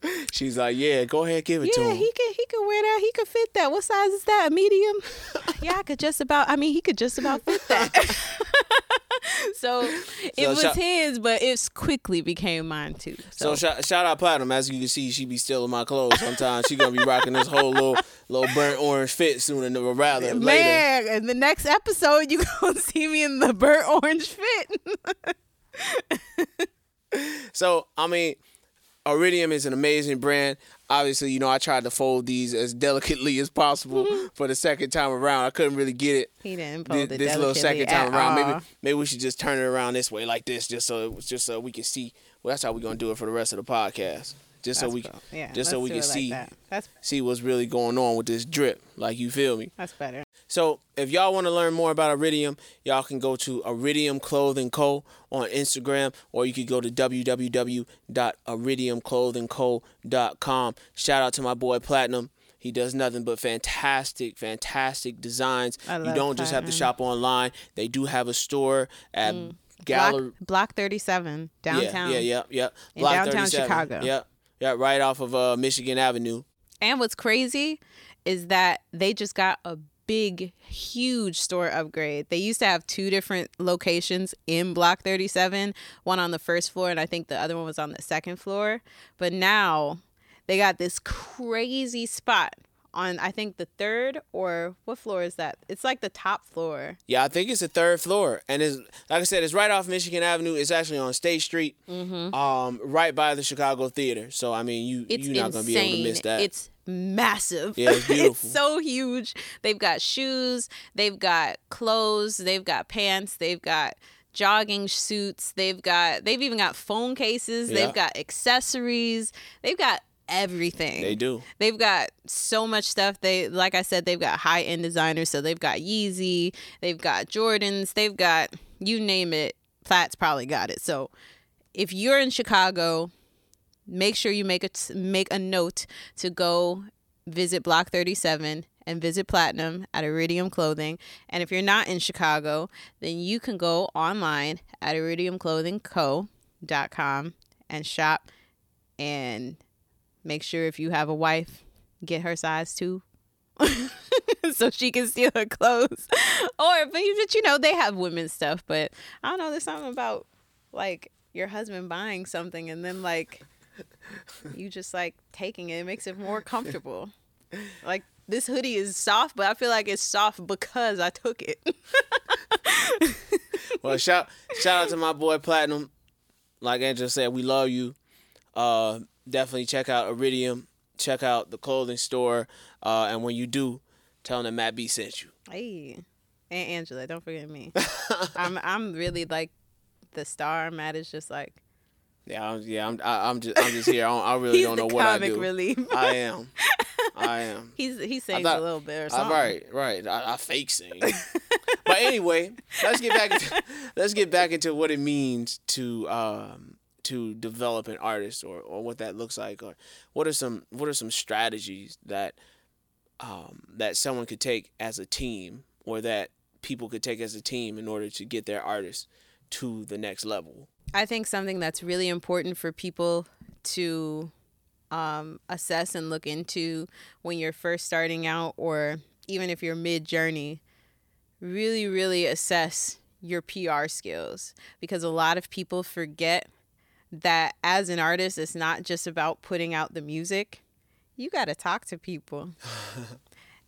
She's like, yeah, go ahead, give it to him. Yeah, he could he could wear that. He could fit that. What size is that? A medium? yeah, I could just about I mean, he could just about fit that. so it So was shout- his, but it quickly became mine too. So So, shout, shout out Platinum. As you can see, she be stealing my clothes. Sometimes she gonna be rocking this whole little little burnt orange fit sooner than rather later. man, in the next episode you gonna see me in the burnt orange fit. So I mean, Iridium is an amazing brand. Obviously, you know, I tried to fold these as delicately as possible mm-hmm. for the second time around. I couldn't really get it. He didn't This, fold it this little second time around, maybe all. maybe we should just turn it around this way like this, just so it was just so we can see. Well, that's how we're gonna do it for the rest of the podcast, just so we cool. yeah, just so we can like see that. That's see what's really going on with this drip. Like you feel me? that's better. So if y'all want to learn more about Iridium, y'all can go to Iridium Clothing Co. on Instagram, or you could go to www.iridiumclothingco.com. Shout out to my boy Platinum. He does nothing but fantastic, fantastic designs. I you don't just have to shop online. They do have a store at mm. Block, Gallery. Block 37 downtown. Yeah, yeah, yeah, yeah. In downtown 37. Chicago. Yep, yeah, right off of uh, Michigan Avenue. And what's crazy is that they just got a big, huge store upgrade. They used to have two different locations in Block 37, one on the first floor, and I think the other one was on the second floor. But now they got this crazy spot on, I think, the third or what floor is that? It's like the top floor. Yeah, I think it's the third floor, and it's like I said, it's right off Michigan Avenue. It's actually on State Street, um, right by the Chicago Theater. So I mean, you Mm-hmm. It's you're not insane. gonna be able to miss that. It's massive. Yeah, it's beautiful. so huge. They've got shoes, they've got clothes, they've got pants, they've got jogging suits, they've got they've even got phone cases, Yeah. they've got accessories, they've got everything. they do. They've got so much stuff. They like I said, they've got high end designers. So they've got Yeezy, they've got Jordans, they've got you name it. Platt's probably got it. So if you're in Chicago, make sure you make a make a note to go visit Block 37 and visit Platinum at Iridium Clothing. And if you're not in Chicago, then you can go online at iridiumclothingco.com and shop and make sure if you have a wife, get her size too. so she can steal her clothes. or but you, but you know, they have women's stuff, but I don't know, there's something about like your husband buying something and then like you just like taking it. It makes it more comfortable. Like this hoodie is soft, but I feel like it's soft because I took it. Well, shout shout out to my boy Platinum. Like Angel said, we love you. Uh, definitely check out Iridium. Check out the clothing store. Uh, and when you do, tell them that Matt B sent you. hey, and Angela, don't forget me. I'm I'm really like the star. Matt is just like Yeah, I'm, yeah, I'm, I, I'm just, I'm just here. I, don't, I really don't know what I do. relief. I am, I am. he's he sings thought- a little bit or something. right, right. I, I fake sing. but anyway, let's get back. Into, let's get back into what it means to um, to develop an artist, or, or what that looks like, or what are some what are some strategies that um, that someone could take as a team, or that people could take as a team in order to get their artist to the next level. I think something that's really important for people to um, assess and look into when you're first starting out, or even if you're mid journey, really, really assess your PR skills because a lot of people forget that as an artist, it's not just about putting out the music. You got to talk to people.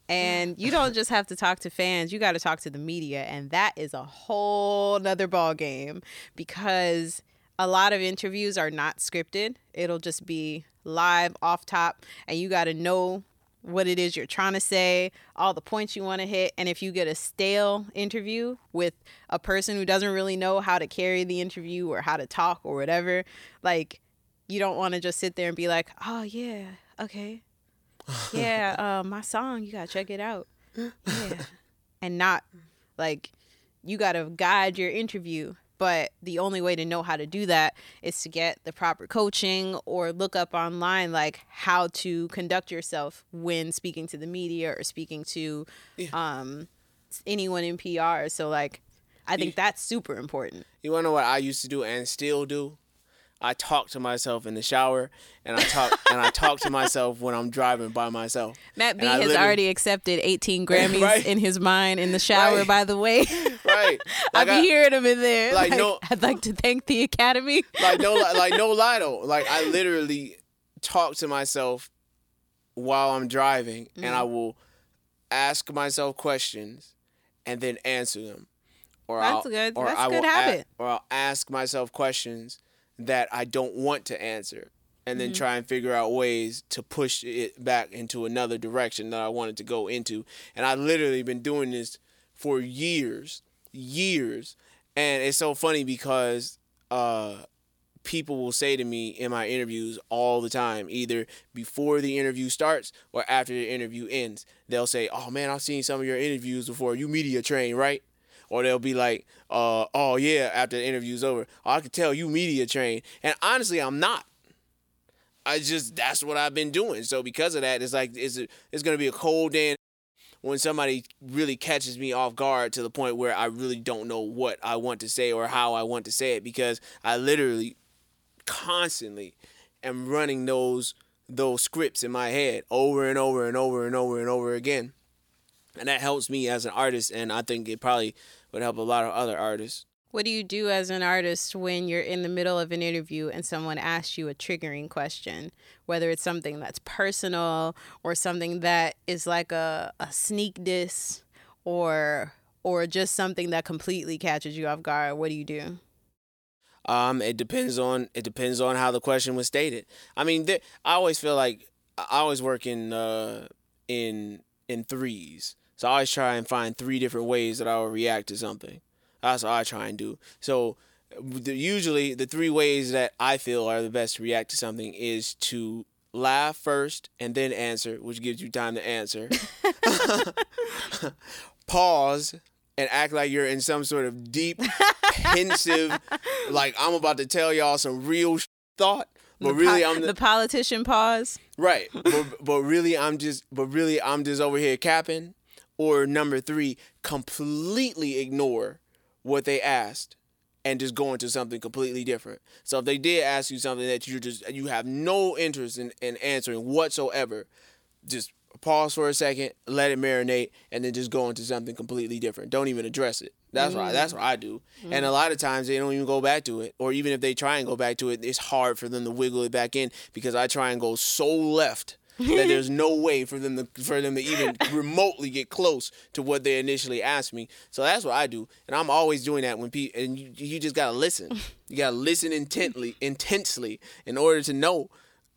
And you don't just have to talk to fans, you got to talk to the media. And that is a whole nother ball game because a lot of interviews are not scripted. It'll just be live off top, and you got to know what it is you're trying to say, all the points you want to hit. And if you get a stale interview with a person who doesn't really know how to carry the interview or how to talk or whatever, like you don't want to just sit there and be like, oh, yeah, okay. Yeah, uh, my song, you got to check it out. Yeah. and not like you got to guide your interview. But the only way to know how to do that is to get the proper coaching or look up online, like how to conduct yourself when speaking to the media or speaking to um, anyone in PR. So, like, I think that's super important. You wanna know what I used to do and still do? I talk to myself in the shower, and I talk and I talk to myself when I'm driving by myself. Matt B has already accepted 18 Grammys Right. in his mind in the shower, Right. by the way. Right? I Like be I- hearing him in there. like, Like, no- I'd like to thank the Academy. like no like no lie though. Like I literally talk to myself while I'm driving and Mm. I will ask myself questions and then answer them. Or That's I'll, good. Or That's a I good will a- habit. or I'll ask myself questions that I don't want to answer and then try and figure out ways to push it back into another direction that I wanted to go into. And I literally been doing this for years, years. And it's so funny because uh, people will say to me in my interviews all the time, either before the interview starts or after the interview ends. They'll say, "Oh man, I've seen some of your interviews before. You media trained, right?" Or they'll be like, uh, "Oh yeah," after the interview's over. Oh, I can tell you media trained. And honestly, I'm not. I just that's what I've been doing. So because of that, it's like it's it's gonna be a cold day when somebody really catches me off guard to the point where I really don't know what I want to say or how I want to say it because I literally constantly am running those those scripts in my head over and over and over and over and over again. And that helps me as an artist and I think it probably would help a lot of other artists. What do you do as an artist when you're in the middle of an interview and someone asks you a triggering question, whether it's something that's personal or something that is like a, a sneak diss or or just something that completely catches you off guard? What do you do? Um, it depends on it depends on how the question was stated. I mean, th- I always feel like I always work in uh, in in threes, so I always try and find three different ways that I will react to something. That's what I try and do. So usually the three ways that I feel are the best to react to something is to laugh first and then answer, which gives you time to answer. Pause and act like you're in some sort of deep, pensive, like I'm about to tell y'all some real sh- thought. But the really, po- I'm the, the politician pause. Right. but, but really I'm just but really I'm just over here capping. Or number three, completely ignore what they asked and just go into something completely different. So if they did ask you something that you just you have no interest in, in answering whatsoever, just pause for a second, let it marinate, and then just go into something completely different. Don't even address it. That's right. That's what I do. Mm-hmm. And a lot of times they don't even go back to it, or even if they try and go back to it, it's hard for them to wiggle it back in because I try and go so left that there's no way for them to for them to even remotely get close to what they initially asked me. So that's what I do, and I'm always doing that when people and you, you just gotta listen. You gotta listen intently, intensely, in order to know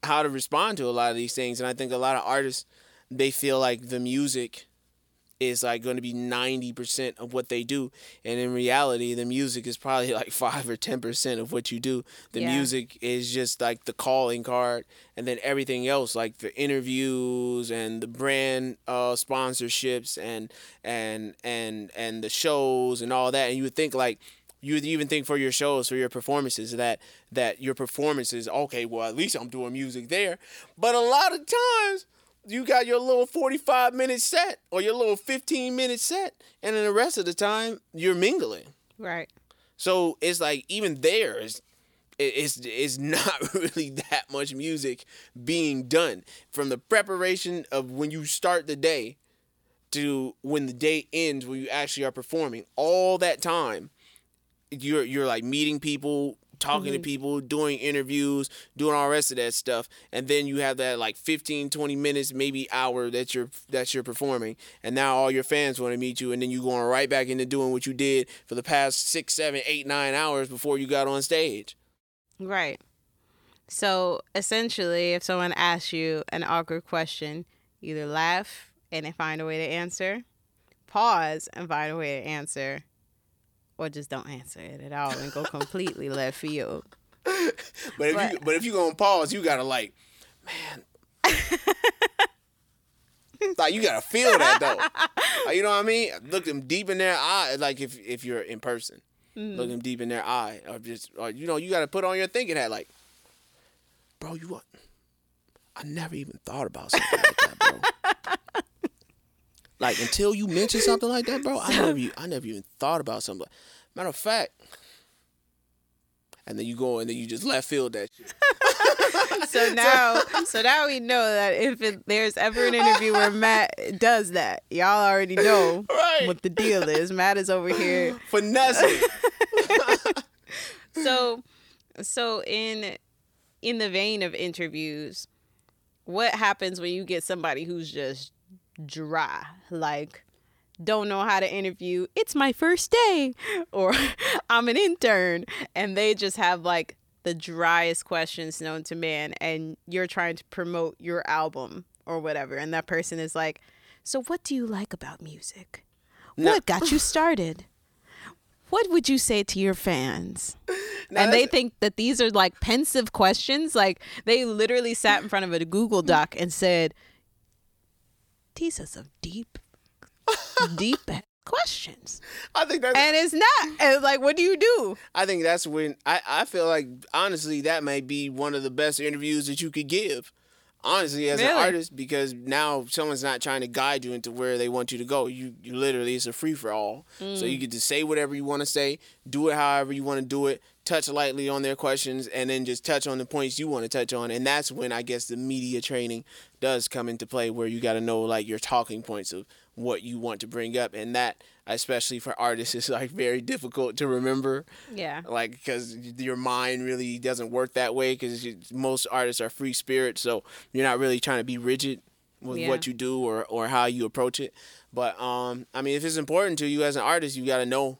how to respond to a lot of these things. And I think a lot of artists they feel like the music is like going to be 90% of what they do. And in reality the music is probably like 5 or 10% of what you do. The Yeah. music is just like the calling card and then everything else like the interviews and the brand uh sponsorships and and and and the shows and all that. And you would think like you would even think for your shows for your performances that that your performances okay well at least i'm doing music there. But a lot of times you got your little 45 minute set or your little 15 minute set and then the rest of the time you're mingling Right. so it's like even there is it- it's it's not really that much music being done from the preparation of when you start the day to when the day ends when you actually are performing all that time you're you're like meeting people talking to mm-hmm. people doing interviews doing all the rest of that stuff and then you have that like 15 20 minutes maybe hour that you're that you're performing and now all your fans want to meet you and then you're going right back into doing what you did for the past six seven eight nine hours before you got on stage Right. So essentially, if someone asks you an awkward question, either laugh and then find a way to answer, pause and find a way to answer, or just don't answer it at all and go completely left field. but if you But- but if you're gonna pause you gotta like man. Like you gotta feel that though. Like, you know what i mean? Look them deep in their eye like if if you're in person. Mm. Look them deep in their eye or just or you know you gotta put on your thinking hat like bro you what i never even thought about something like that bro. Like until you mention something like that bro i never i never even thought about something matter of fact and then you go and then you just left field that shit So now, so now we know that if it, there's ever an interview where Matt does that, y'all already know Right. what the deal is. Matt is over here finessing. so so in in the vein of interviews what happens when you get somebody who's just dry like don't know how to interview it's my first day or i'm an intern and they just have like the driest questions known to man and you're trying to promote your album or whatever and that person is like so what do you like about music? What got you started? What would you say to your fans? And they think that these are like pensive questions like they literally sat in front of a google doc and said these are some deep deep questions I think that's and it's not and like what do you do I think that's when I, I feel like honestly that may be one of the best interviews that you could give. Honestly, as an artist, because now someone's not trying to guide you into where they want you to go. You you literally it's a free for all. So Mm. you get to say whatever you want to say, do it however you want to do it, touch lightly on their questions, and then just touch on the points you want to touch on. And that's when I guess the media training does come into play, where you got to know like your talking points of what you want to bring up, and that especially for artists is like very difficult to remember. Yeah. Like because your mind really doesn't work that way because most artists are free spirits so you're not really trying to be rigid with Yeah. what you do or, or how you approach it. But um i mean if it's important to you as an artist you got to know.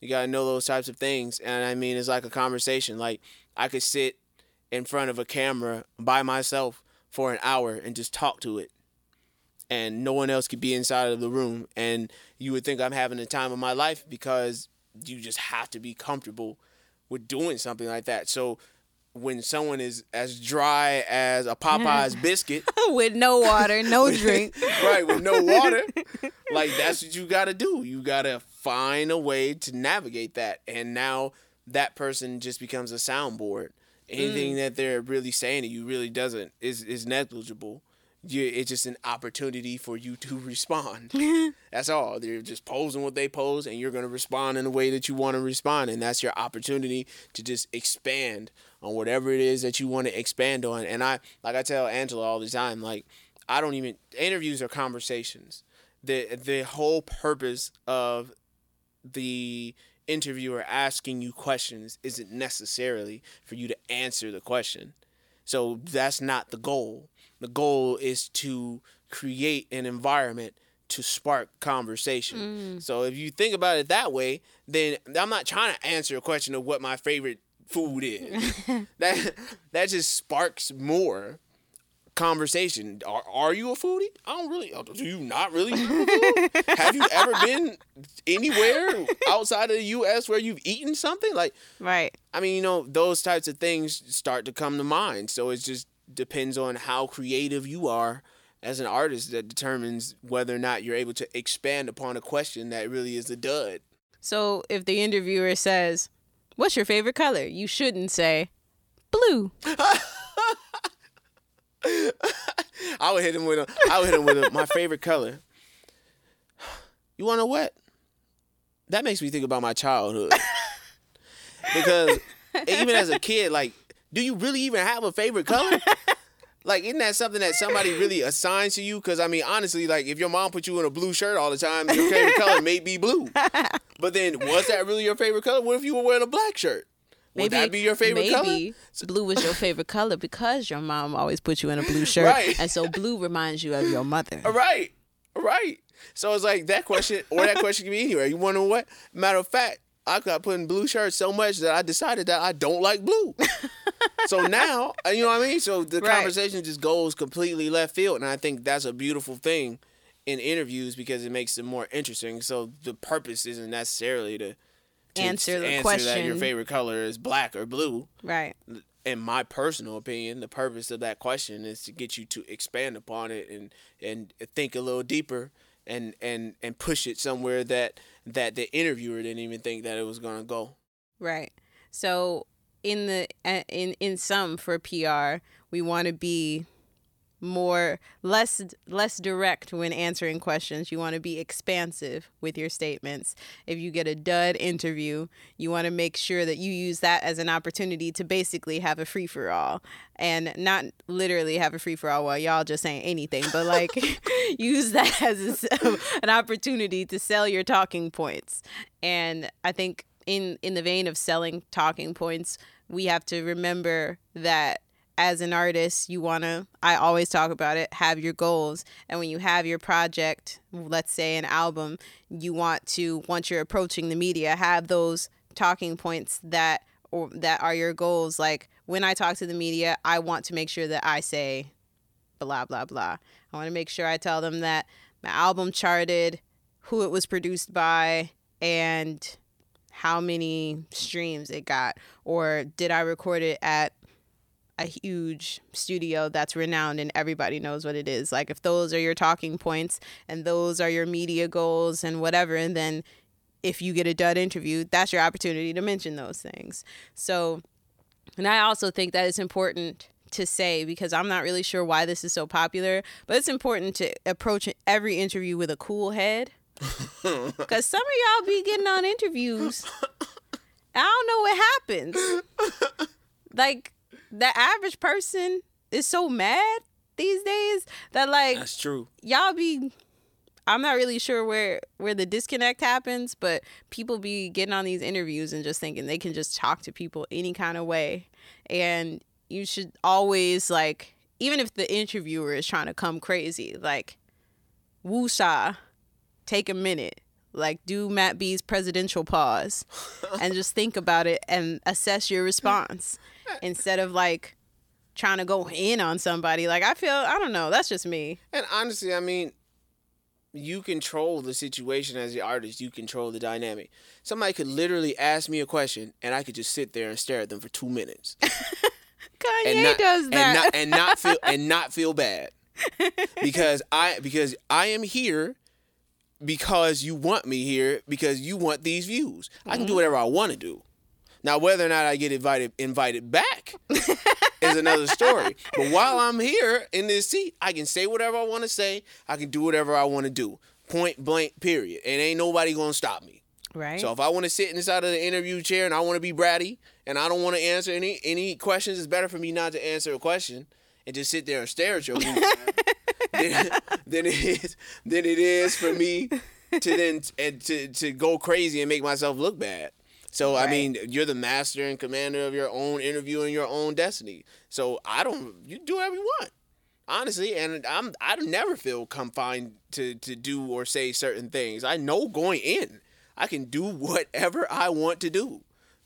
You got to know those types of things and i mean it's like a conversation. Like i could sit in front of a camera by myself for an hour and just talk to it and no one else could be inside of the room and you would think i'm having the time of my life because you just have to be comfortable with doing something like that so when someone is as dry as a Popeye's biscuit, with no water no drink right, with no water, like that's what you got to do. You got to find a way to navigate that. And now that person just becomes a soundboard. Anything mm. that they're really saying to you really doesn't is is negligible. You, it's just an opportunity for you to respond. Mm-hmm. that's all. They're just posing what they pose, and you're gonna respond in the way that you want to respond, and that's your opportunity to just expand on whatever it is that you want to expand on. And I, like I tell Angela all the time, like I don't even interviews are conversations. The the whole purpose of the interviewer asking you questions isn't necessarily for you to answer the question. So that's not the goal. The goal is to create an environment to spark conversation. Mm. So if you think about it that way, then I'm not trying to answer a question of what my favorite food is. that that just sparks more conversation. Are, are you a foodie? I don't really. Oh, do you not really? Have you ever been anywhere outside of the U.S. where you've eaten something like? right I mean, you know, those types of things start to come to mind. So it's just depends on how creative you are as an artist that determines whether or not you're able to expand upon a question that really is a dud. So if the interviewer says, "What's your favorite color?" you shouldn't say blue. I would hit him with a. I would hit him with a, my favorite color. You want to know what? That makes me think about my childhood. because even as a kid, like, do you really even have a favorite color? Like, isn't that something that somebody really assigns to you? Because I mean, honestly, like, if your mom put you in a blue shirt all the time, your favorite color may be blue. But then, was that really your favorite color? What if you were wearing a black shirt? Would that be your favorite maybe color? blue was your favorite color because your mom always put you in a blue shirt, Right. and so blue reminds you of your mother. Right, right. So it's like that question, or that question can be anywhere. You want to know what? Matter of fact, I got put in blue shirts so much that I decided that I don't like blue. so now, uh, you know what I mean? So the Right. conversation just goes completely left field, and I think that's a beautiful thing in interviews because it makes them more interesting. So the purpose isn't necessarily to, to Answer the answer that your favorite color is black or blue Right. in my personal opinion, the purpose of that question is to get you to expand upon it and and think a little deeper and and and push it somewhere that that the interviewer didn't even think that it was gonna go. Right. So in the in in some for PR, we want to be more less less direct when answering questions. You want to be expansive with your statements. If you get a dud interview, you want to make sure that you use that as an opportunity to basically have a free for all and not literally have a free for all while y'all just saying anything, but like use that as a, an opportunity to sell your talking points. And I think in in the vein of selling talking points, we have to remember that as an artist, you want to, I always talk about it, have your goals. And when you have your project, let's say an album, you want to, once you're approaching the media, have those talking points that or that are your goals. Like when I talk to the media, I want to make sure that I say blah blah blah. I want to make sure I tell them that my album charted, who it was produced by, and how many streams it got, or did I record it at a huge studio that's renowned and everybody knows what it is. Like if those are your talking points and those are your media goals and whatever, and then if you get a dud interview, that's your opportunity to mention those things. So, and I also think that it's important to say because I'm not really sure why this is so popular, but it's important to approach every interview with a cool head. Because some of y'all be getting on interviews. I don't know what happens. Like, the average person is so mad these days that, like, That's true. y'all be I'm not really sure where where the disconnect happens, but people be getting on these interviews and just thinking they can just talk to people any kind of way. And you should always like even if the interviewer is trying to come crazy, like woosah, take a minute. Like do Matt B's presidential pause and just think about it and assess your response instead of like trying to go in on somebody. Like I feel I don't know, that's just me. And honestly, I mean, you control the situation as the artist. You control the dynamic. Somebody could literally ask me a question, and I could just sit there and stare at them for two minutes, Kanye and not does that. and not and not feel and not feel bad because I because I am here because you want me here because you want these views. I can do mm-hmm. whatever I want to do. Now, whether or not I get invited invited back is another story. But while I'm here in this seat, I can say whatever I want to say. I can do whatever I want to do. Point blank. Period. And ain't nobody gonna stop me. right? So if I want to sit inside of the interview chair and I want to be bratty and I don't want to answer any any questions, it's better for me not to answer a question and just sit there and stare at your than, than it is than it is for me to then and to to go crazy and make myself look bad. So I mean, you're the master and commander of your own interview and your own destiny. So I don't you do whatever you want. Honestly, and I'm I never feel confined to to do or say certain things. I know going in, I can do whatever I want to do.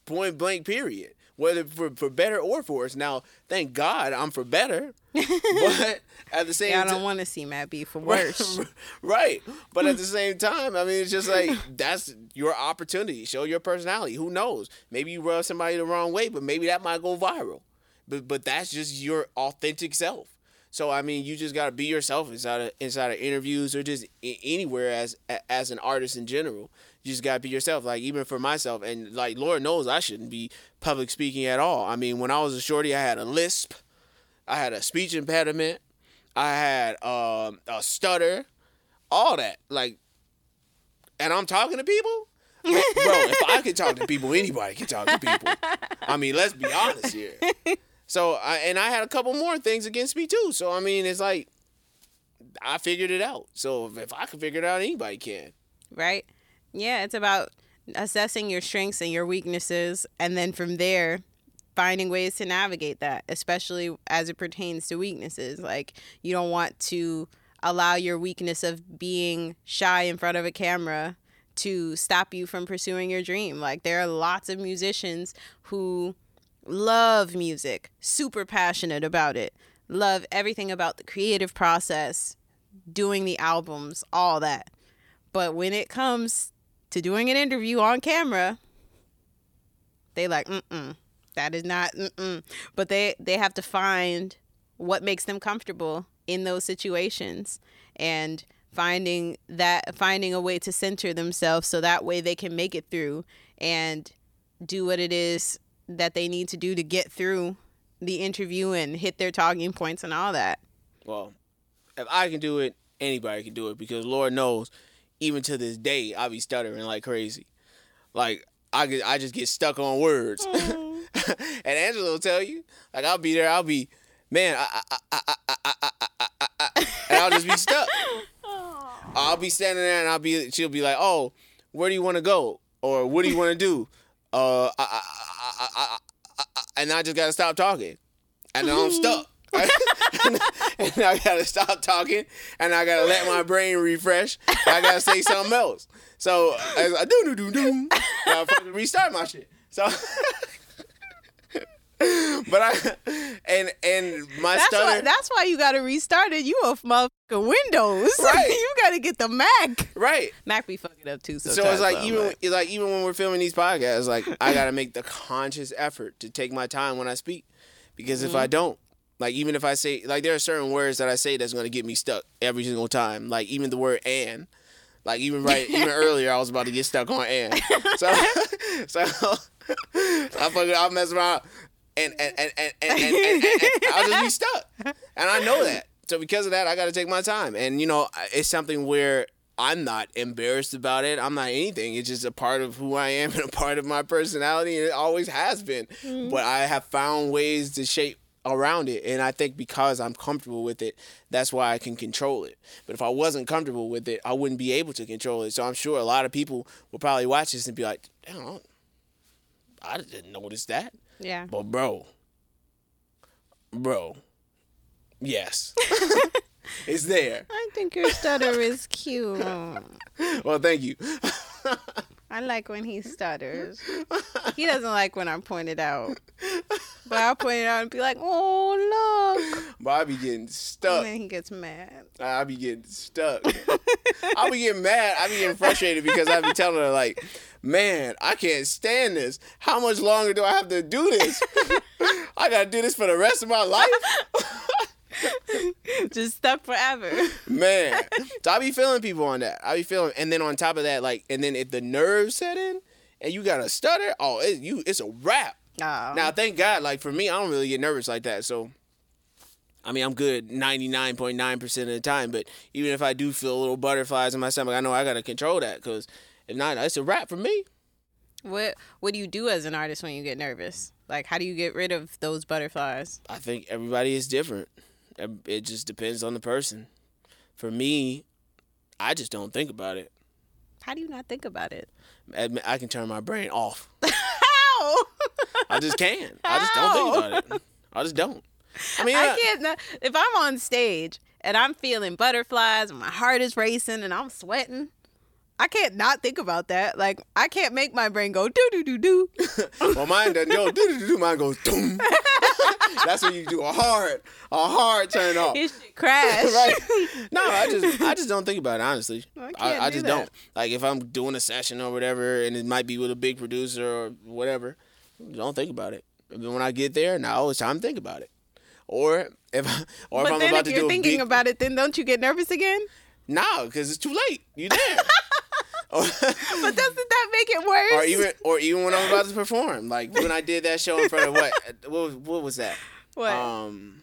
Point blank period. Whether for, for better or for worse. Now, thank God I'm for better. but at the same yeah, I don't want to see Matt B for worse. right. But at the same time, I mean, it's just like that's your opportunity. Show your personality. Who knows? Maybe you rub somebody the wrong way, but maybe that might go viral. But but that's just your authentic self. So I mean, you just gotta be yourself inside of inside of interviews or just anywhere as as an artist in general. You just gotta be yourself. Like even for myself, and like Lord knows I shouldn't be public speaking at all. I mean, when I was a shorty, I had a lisp, I had a speech impediment, I had um, a stutter, all that. Like, and I'm talking to people. Bro, if I can talk to people, anybody can talk to people. I mean, let's be honest here. So, I, and I had a couple more things against me too. So, I mean, it's like I figured it out. So, if I can figure it out, anybody can. right? Yeah, it's about assessing your strengths and your weaknesses, and then from there, finding ways to navigate that, especially as it pertains to weaknesses. Like, you don't want to allow your weakness of being shy in front of a camera to stop you from pursuing your dream. Like, there are lots of musicians who love music, super passionate about it, love everything about the creative process, doing the albums, all that. But when it comes to doing an interview on camera, they like, mm-mm, that is not, mm-mm. But they, they have to find what makes them comfortable in those situations and finding that, finding a way to center themselves so that way they can make it through and do what it is that they need to do to get through the interview and hit their talking points and all that. Well, if I can do it, anybody can do it because Lord knows, even to this day, I be stuttering like crazy. Like I get, I just get stuck on words. and Angela will tell you, like I'll be there, I'll be, man, I, I, I, I, I, I, I, I, and I'll just be stuck. I'll be standing there and I'll be, she'll be like, oh, where do you want to go? Or what do you want to do? Uh, I, I, I, I, I, I, I, and I just gotta stop talking, and then I'm stuck. and I gotta stop talking, and I gotta let my brain refresh. I gotta say something else. So as I do do do do, I fucking restart my shit. So but I and and my That's stutter. why. That's why you got to restart it. You a motherfucking Windows. Right. you got to get the Mac. right. Mac be fucking up too. So it's like though, even but- it's like even when we're filming these podcasts, like I gotta make the conscious effort to take my time when I speak, because if Mm-hmm. I don't, like even if I say like there are certain words that I say that's gonna get me stuck every single time. Like even the word and, like even right even earlier I was about to get stuck on and. So so I fucking I'll mess around and and and and, and, and, and, and I'll just be stuck, and I know that. So because of that, I got to take my time, and you know it's something where I'm not embarrassed about it. I'm not anything. It's just a part of who I am and a part of my personality, and it always has been. Mm-hmm. But I have found ways to shape around it, and I think because I'm comfortable with it, that's why I can control it. But if I wasn't comfortable with it, I wouldn't be able to control it. So I'm sure a lot of people will probably watch this and be like, "Damn, I didn't notice that." yeah. But bro, bro, yes, it's there. I think your stutter is cute. Well, thank you. I like when he stutters. He doesn't like when I point it out. But I'll point it out and be like, oh, look. But I be getting And stuck. then he gets mad. I be getting stuck. I be getting mad. I be getting frustrated because I be telling her like, man, I can't stand this. How much longer do I have to do this? I gotta do this for the rest of my life. Just stuck forever. Man. So I be feeling people on that. I be feeling and then on top of that, like and then if the nerves set in and you got to stutter, oh it, you it's a wrap. Oh. Now thank God, like for me, I don't really get nervous like that. So I mean I'm good ninety nine point nine percent of the time. But even if I do feel little butterflies in my stomach, I know I gotta control that because if not, it's a wrap for me. What What do you do as an artist when you get nervous? Like, how do you get rid of those butterflies? I think everybody is different. It just depends on the person. For me, I just don't think about it. How do you not think about it? I can turn my brain off. How? I just can. I just don't think about it. I just don't. I mean, I I- can't. not- If I'm on stage and I'm feeling butterflies and my heart is racing and I'm sweating, I can't not think about that. Like, I can't make my brain go do do do do. well, mine doesn't go. Do do do. Mine goes. Doom. That's when you do a hard, a hard turn off. It should crash. right? No, I just, I just don't think about it. Honestly, I I, I do just that. don't. Like if I'm doing a session or whatever, and it might be with a big producer or whatever, don't think about it. Then when I get there, now it's time to think about it. Or if, or if But I'm then about if to you're do a thinking big, about it, then don't you get nervous again? no, because it's too late. You there. But doesn't that make it worse? or even, or even when I'm about to perform, like when I did that show in front of what, what, was- what was that? what? Um,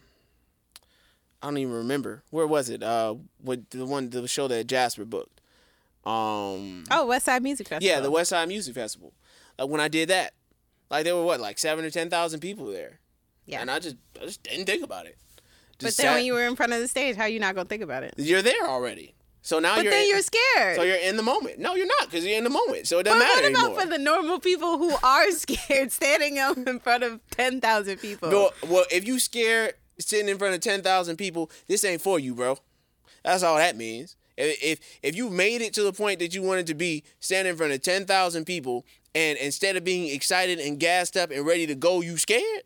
I don't even remember where was it. Uh, with the one the show that Jasper booked. Um, oh, West Side Music Festival. yeah, the West Side Music Festival. Like when I did that, like there were what like seven or ten thousand people there, Yeah. and I just I just didn't think about it. but Just then sat- when you were in front of the stage, how you not gonna think about it? you're there already, so now But you're then in- you're scared. so you're in the moment. No, you're not because you're in the moment, so it doesn't matter. anymore. what about anymore. for the normal people who are scared, standing up in front of ten thousand people? well, well, if you scared sitting in front of ten thousand people, this ain't for you, bro. That's all that means. If if if you made it to the point that you wanted to be standing in front of ten thousand people, and instead of being excited and gassed up and ready to go, you scared.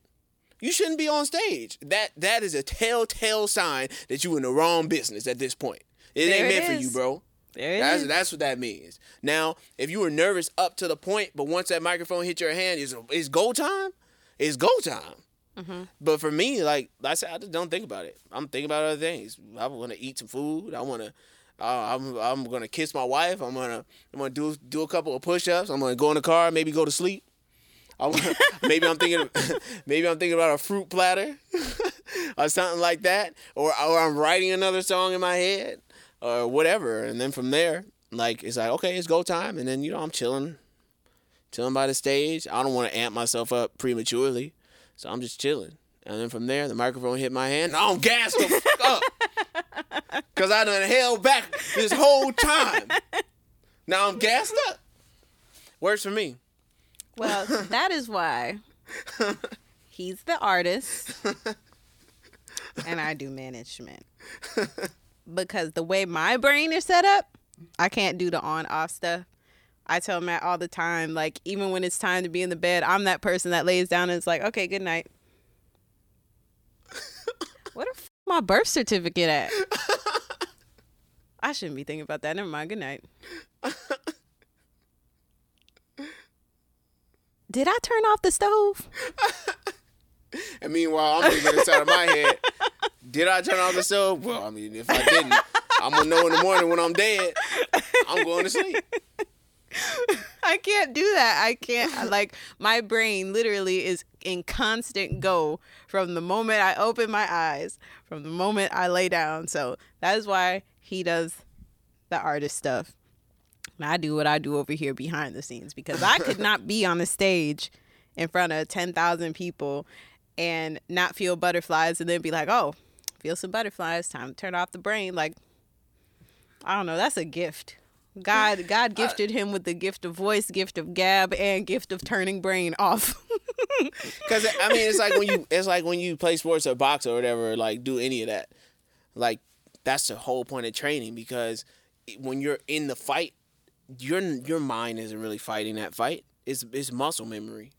You shouldn't be on stage. That that is a telltale sign that you're in the wrong business at this point. It There ain't it meant for you, bro. there That's is. that's what that means. Now, if you were nervous up to the point, but once that microphone hit your hand, it's it's go time. It's go time. Mm-hmm. But for me, like I said, I just don't think about it. I'm thinking about other things. I want to eat some food. I want to. Uh, I'm I'm gonna kiss my wife. I'm gonna I'm gonna do do a couple of push-ups. I'm gonna go in the car, maybe go to sleep. I wanna, maybe I'm thinking maybe I'm thinking about a fruit platter or something like that, or or I'm writing another song in my head or whatever, and then from there, like it's like okay, it's go time, and then you know I'm chilling, chilling by the stage. I don't want to amp myself up prematurely, so I'm just chilling, and then from there, the microphone hit my hand, and I'm gassed the fuck up. Cause I done held back this whole time. Now I'm gassed up. Works for me. Well, that is why he's the artist and I do management because the way my brain is set up, I can't do the on off stuff. I tell Matt all the time, like even when it's time to be in the bed, I'm that person that lays down and is like, okay, good night. what the f- my birth certificate at? I shouldn't be thinking about that. Never mind. Good night. Did I turn off the stove? And meanwhile, I'm thinking inside of my head, did I turn off the stove? Well, I mean, if I didn't, I'm gonna know in the morning when I'm dead. I'm going to sleep. I can't do that. I can't. Like my brain literally is in constant go from the moment I open my eyes, from the moment I lay down. So that is why he does the artist stuff. And I do what I do over here behind the scenes because I could not be on a stage in front of 10,000 people and not feel butterflies and then be like, oh, feel some butterflies. Time to turn off the brain. Like, I don't know. That's a gift. God, God uh, gifted him with the gift of voice, gift of gab, and gift of turning brain off. Because I mean, it's like when you it's like when you play sports or box or whatever, like do any of that. Like that's the whole point of training because when you're in the fight, your your mind isn't really fighting that fight. It's it's muscle memory.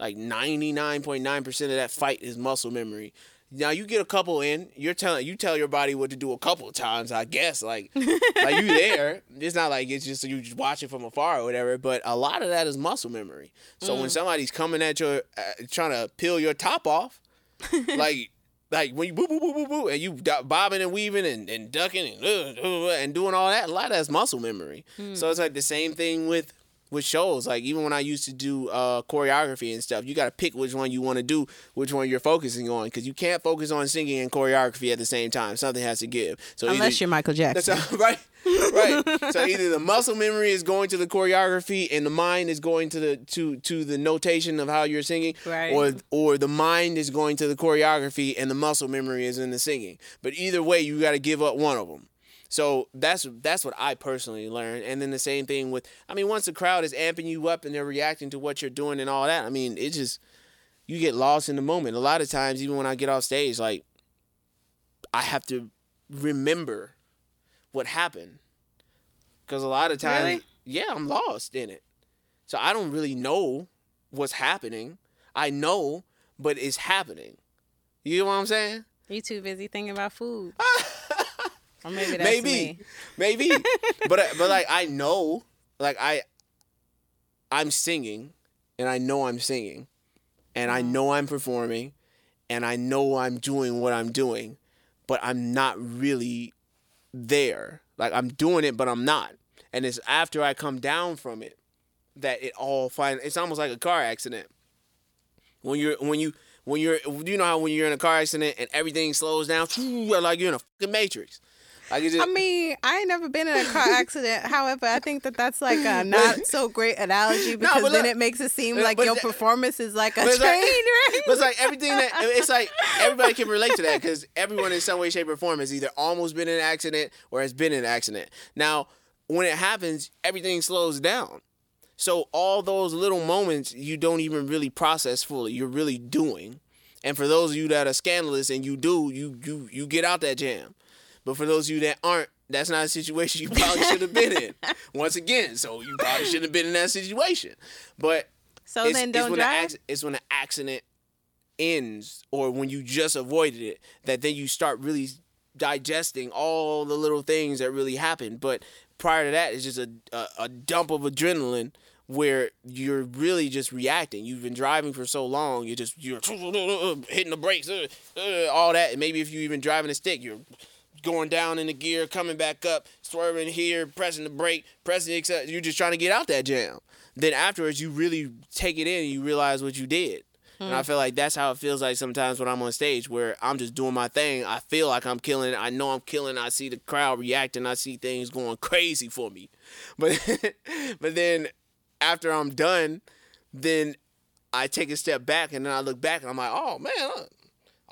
Like ninety nine point nine percent of that fight is muscle memory. Now you get a couple in, you're telling you tell your body what to do a couple of times, I guess. Like like you there. It's not like it's just you just watch it from afar or whatever. But a lot of that is muscle memory. So when somebody's coming at your uh, trying to peel your top off, like like when you boo boo boo boo boo and you bobbing and weaving and, and ducking and uh, uh, uh, and doing all that, a lot of that's muscle memory. So it's like the same thing with with shows. Like even when I used to do uh, choreography and stuff, you got to pick which one you want to do, which one you're focusing on, because you can't focus on singing and choreography at the same time. Something has to give. So Unless either, you're Michael Jackson. right. Right. So either the muscle memory is going to the choreography and the mind is going to the to to the notation of how you're singing. Right. Or or the mind is going to the choreography and the muscle memory is in the singing. But either way, you got to give up one of them. So that's that's what I personally learned. And then the same thing with I mean, once the crowd is amping you up and they're reacting to what you're doing and all that, I mean, it just you get lost in the moment. A lot of times, even when I get off stage, like I have to remember what happened. Because a lot of times, Really? yeah, I'm lost in it. So I don't really know what's happening. I know, but it's happening. You know what I'm saying? You too busy thinking about food. or maybe maybe, maybe, but but like I know, like I, I'm singing, and I know I'm singing, and I mm-hmm. know I'm performing, and I know I'm doing what I'm doing, but I'm not really there. Like I'm doing it, but I'm not. And it's after I come down from it that it all find. It's almost like a car accident. When you're when you when you're you know how when you're in a car accident and everything slows down, like you're in a fucking matrix. It's just, I mean, I ain't never been in a car accident. However, I think that that's like a not so great analogy because but then it makes it seem like your that- performance is like a train like- wreck. But it's like everything that it's like everybody can relate to that because everyone in some way, shape, or form has either almost been in an accident or has been in an accident. Now, when it happens, everything slows down. So all those little moments you don't even really process fully. You're really doing. And for those of you that are scandalous and you do, you you you get out that jam. But for those of you that aren't, that's not a situation you probably should have been in. Once again, so you probably shouldn't have been in that situation. But so it's, then don't when the drive. it's when the accident ends or when you just avoided it that then you start really digesting all the little things that really happened. But prior to that, it's just a, a, a dump of adrenaline where you're really just reacting. You've been driving for so long, you're just you're hitting the brakes, uh, uh, all that. And maybe if you even driving a stick, you're going down in the gear, coming back up, swerving here, pressing the brake, pressing the acceler. You're just trying to get out that jam. Then afterwards, you really take it in and you realize what you did. And I hmm. feel like that's how it feels like sometimes when I'm on stage, where I'm just doing my thing. I feel like I'm killing. I know I'm killing. I see the crowd reacting. I see things going crazy for me. But but then after I'm done, then I take a step back and then I look back and I'm like, oh man,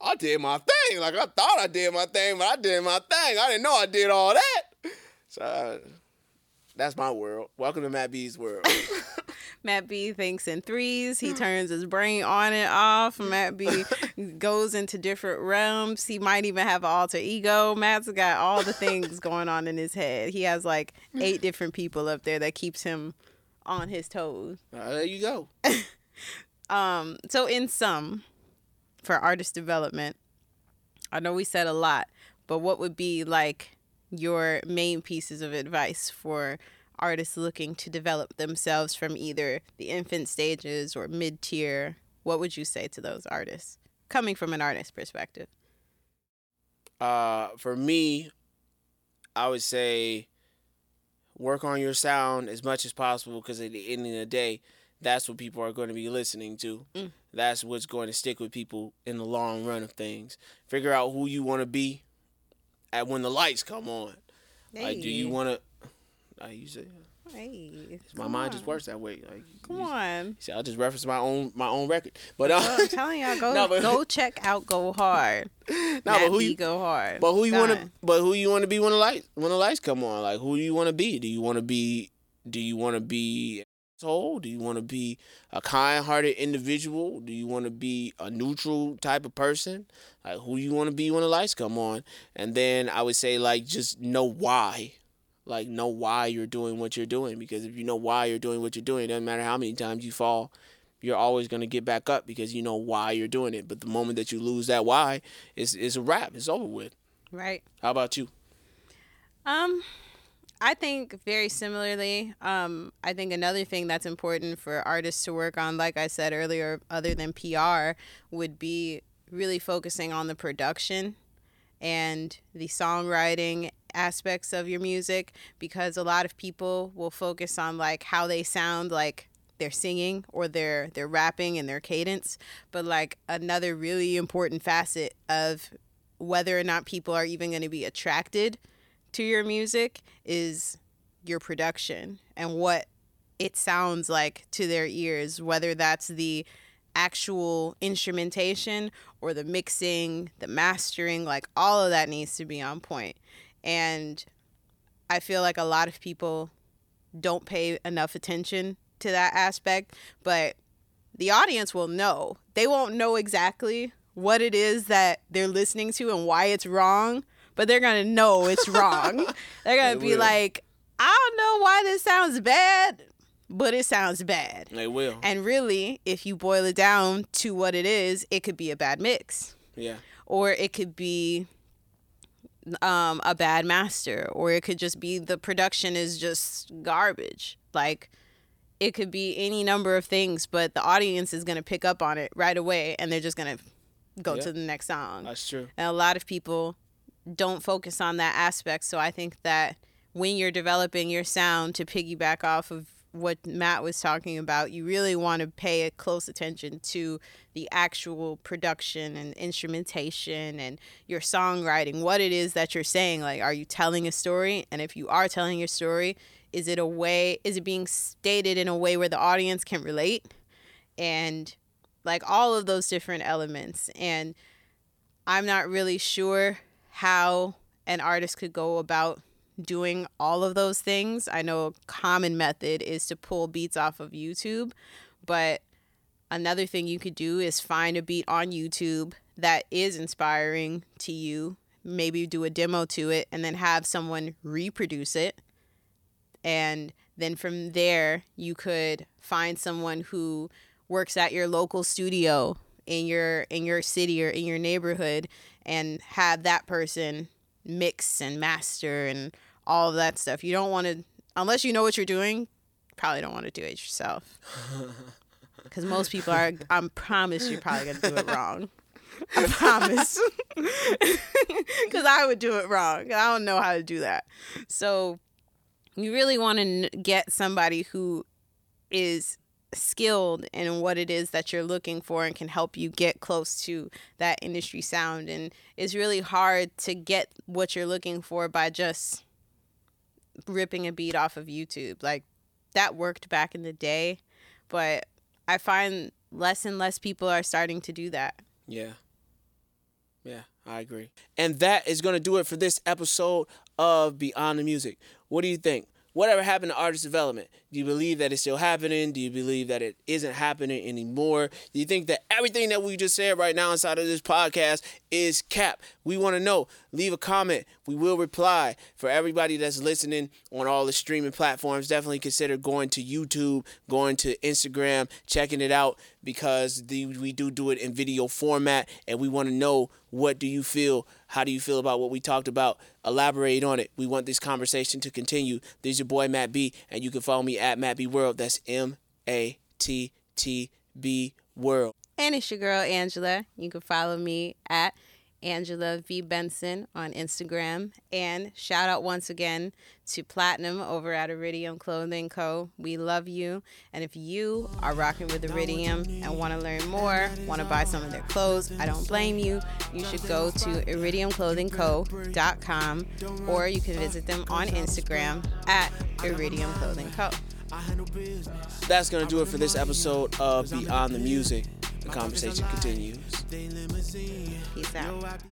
I, did my thing. Like I thought I did my thing, but I did my thing. I didn't know I did all that. So uh, that's my world. Welcome to Matt B's world. Matt B thinks in threes. He turns his brain on and off. Matt B goes into different realms. He might even have an alter ego. Matt's got all the things going on in his head. He has like eight different people up there that keeps him on his toes. Uh, there you go. Um, so in sum, for artist development, I know we said a lot, but what would be like your main pieces of advice for artists looking to develop themselves from either the infant stages or mid tier? What would you say to those artists coming from an artist perspective? Uh, for me, I would say work on your sound as much as possible because at the end of the day, that's what people are going to be listening to. Mm. That's what's going to stick with people in the long run of things. Figure out who you want to be at when the lights come on. Like, do you want to? I use it. Hey, My mind just works that way. Like, Come on. See, I'll just reference my own my own record. But uh, Well, I'm telling y'all, go No, but- go check out Go Hard. no, Matt but who you, Go Hard. But who you want to? But who you want to be when the lights when the lights come on? Like who do you want to be? Do you want to be? Do you want to be asshole? Do you want to be a kind-hearted individual? Do you want to be a neutral type of person? Like who you want to be when the lights come on? And then I would say like just know why. Like know why you're doing what you're doing because if you know why you're doing what you're doing, it doesn't matter how many times you fall, you're always gonna get back up because you know why you're doing it. But the moment that you lose that why, it's it's a wrap. It's over with. right. How about you? Um, I think very similarly. Um, I think another thing that's important for artists to work on, like I said earlier, other than PR, would be really focusing on the production and the songwriting aspects of your music because a lot of people will focus on like how they sound like they're singing or they're they're rapping and their cadence but like another really important facet of whether or not people are even going to be attracted to your music is your production and what it sounds like to their ears, whether that's the actual instrumentation or the mixing, the mastering, like all of that needs to be on point. And I feel like a lot of people don't pay enough attention to that aspect, but the audience will know. They won't know exactly what it is that they're listening to and why it's wrong, but they're to know it's wrong. they're going They be will. like, I don't know why this sounds bad, but it sounds bad. They will. And really, if you boil it down to what it is, it could be a bad mix Yeah. or it could be um, a bad master, or it could just be the production is just garbage. Like it could be any number of things, but the audience is going to pick up on it right away and they're just going to go Yeah. to the next song. That's true. And a lot of people don't focus on that aspect. So I think that when you're developing your sound to piggyback off of what Matt was talking about, you really want to pay a close attention to the actual production and instrumentation and your songwriting, what it is that you're saying. Like, are you telling a story? And if you are telling your story, is it a way, is it being stated in a way where the audience can relate? And like all of those different elements. And I'm not really sure how an artist could go about doing all of those things. I know a common method is to pull beats off of YouTube, but another thing you could do is find a beat on YouTube that is inspiring to you, maybe do a demo to it and then have someone reproduce it. And then from there, you could find someone who works at your local studio in your in your city or in your neighborhood and have that person mix and master and all of that stuff. You don't want to unless you know what you're doing, probably don't want to do it yourself. Cuz most people are I promise you're probably going to do it wrong. I promise. Cuz I would do it wrong. I don't know how to do that. So you really want to get somebody who is skilled in what it is that you're looking for and can help you get close to that industry sound and it's really hard to get what you're looking for by just ripping a beat off of YouTube like that worked back in the day but I find less and less people are starting to do that Yeah. Yeah, I agree. And that is going to do it for this episode of Beyond the Music. What do you think? Whatever happened to artist development? Do you believe that it's still happening? Do you believe that it isn't happening anymore? Do you think that everything that we just said right now inside of this podcast is cap? We want to know. leave a comment. We will reply. For everybody that's listening on all the streaming platforms, definitely consider going to YouTube, going to Instagram, checking it out because the, we do do it in video format and we want to know what do you feel how do you feel about what we talked about elaborate on it we want this conversation to continue this is your boy matt b and you can follow me at matt b world that's m-a-t-t-b world and it's your girl Angela. You can follow me at Angela V. Benson on Instagram. And shout out once again to Platinum over at Iridium Clothing Co. We love you. And if you are rocking with Iridium and want to learn more, want to buy some of their clothes, I don't blame you. You should go to iridiumclothingco.com or you can visit them on Instagram at Iridium Clothing Co. That's going to do it for this episode of Beyond the Music. The conversation continues. Peace out.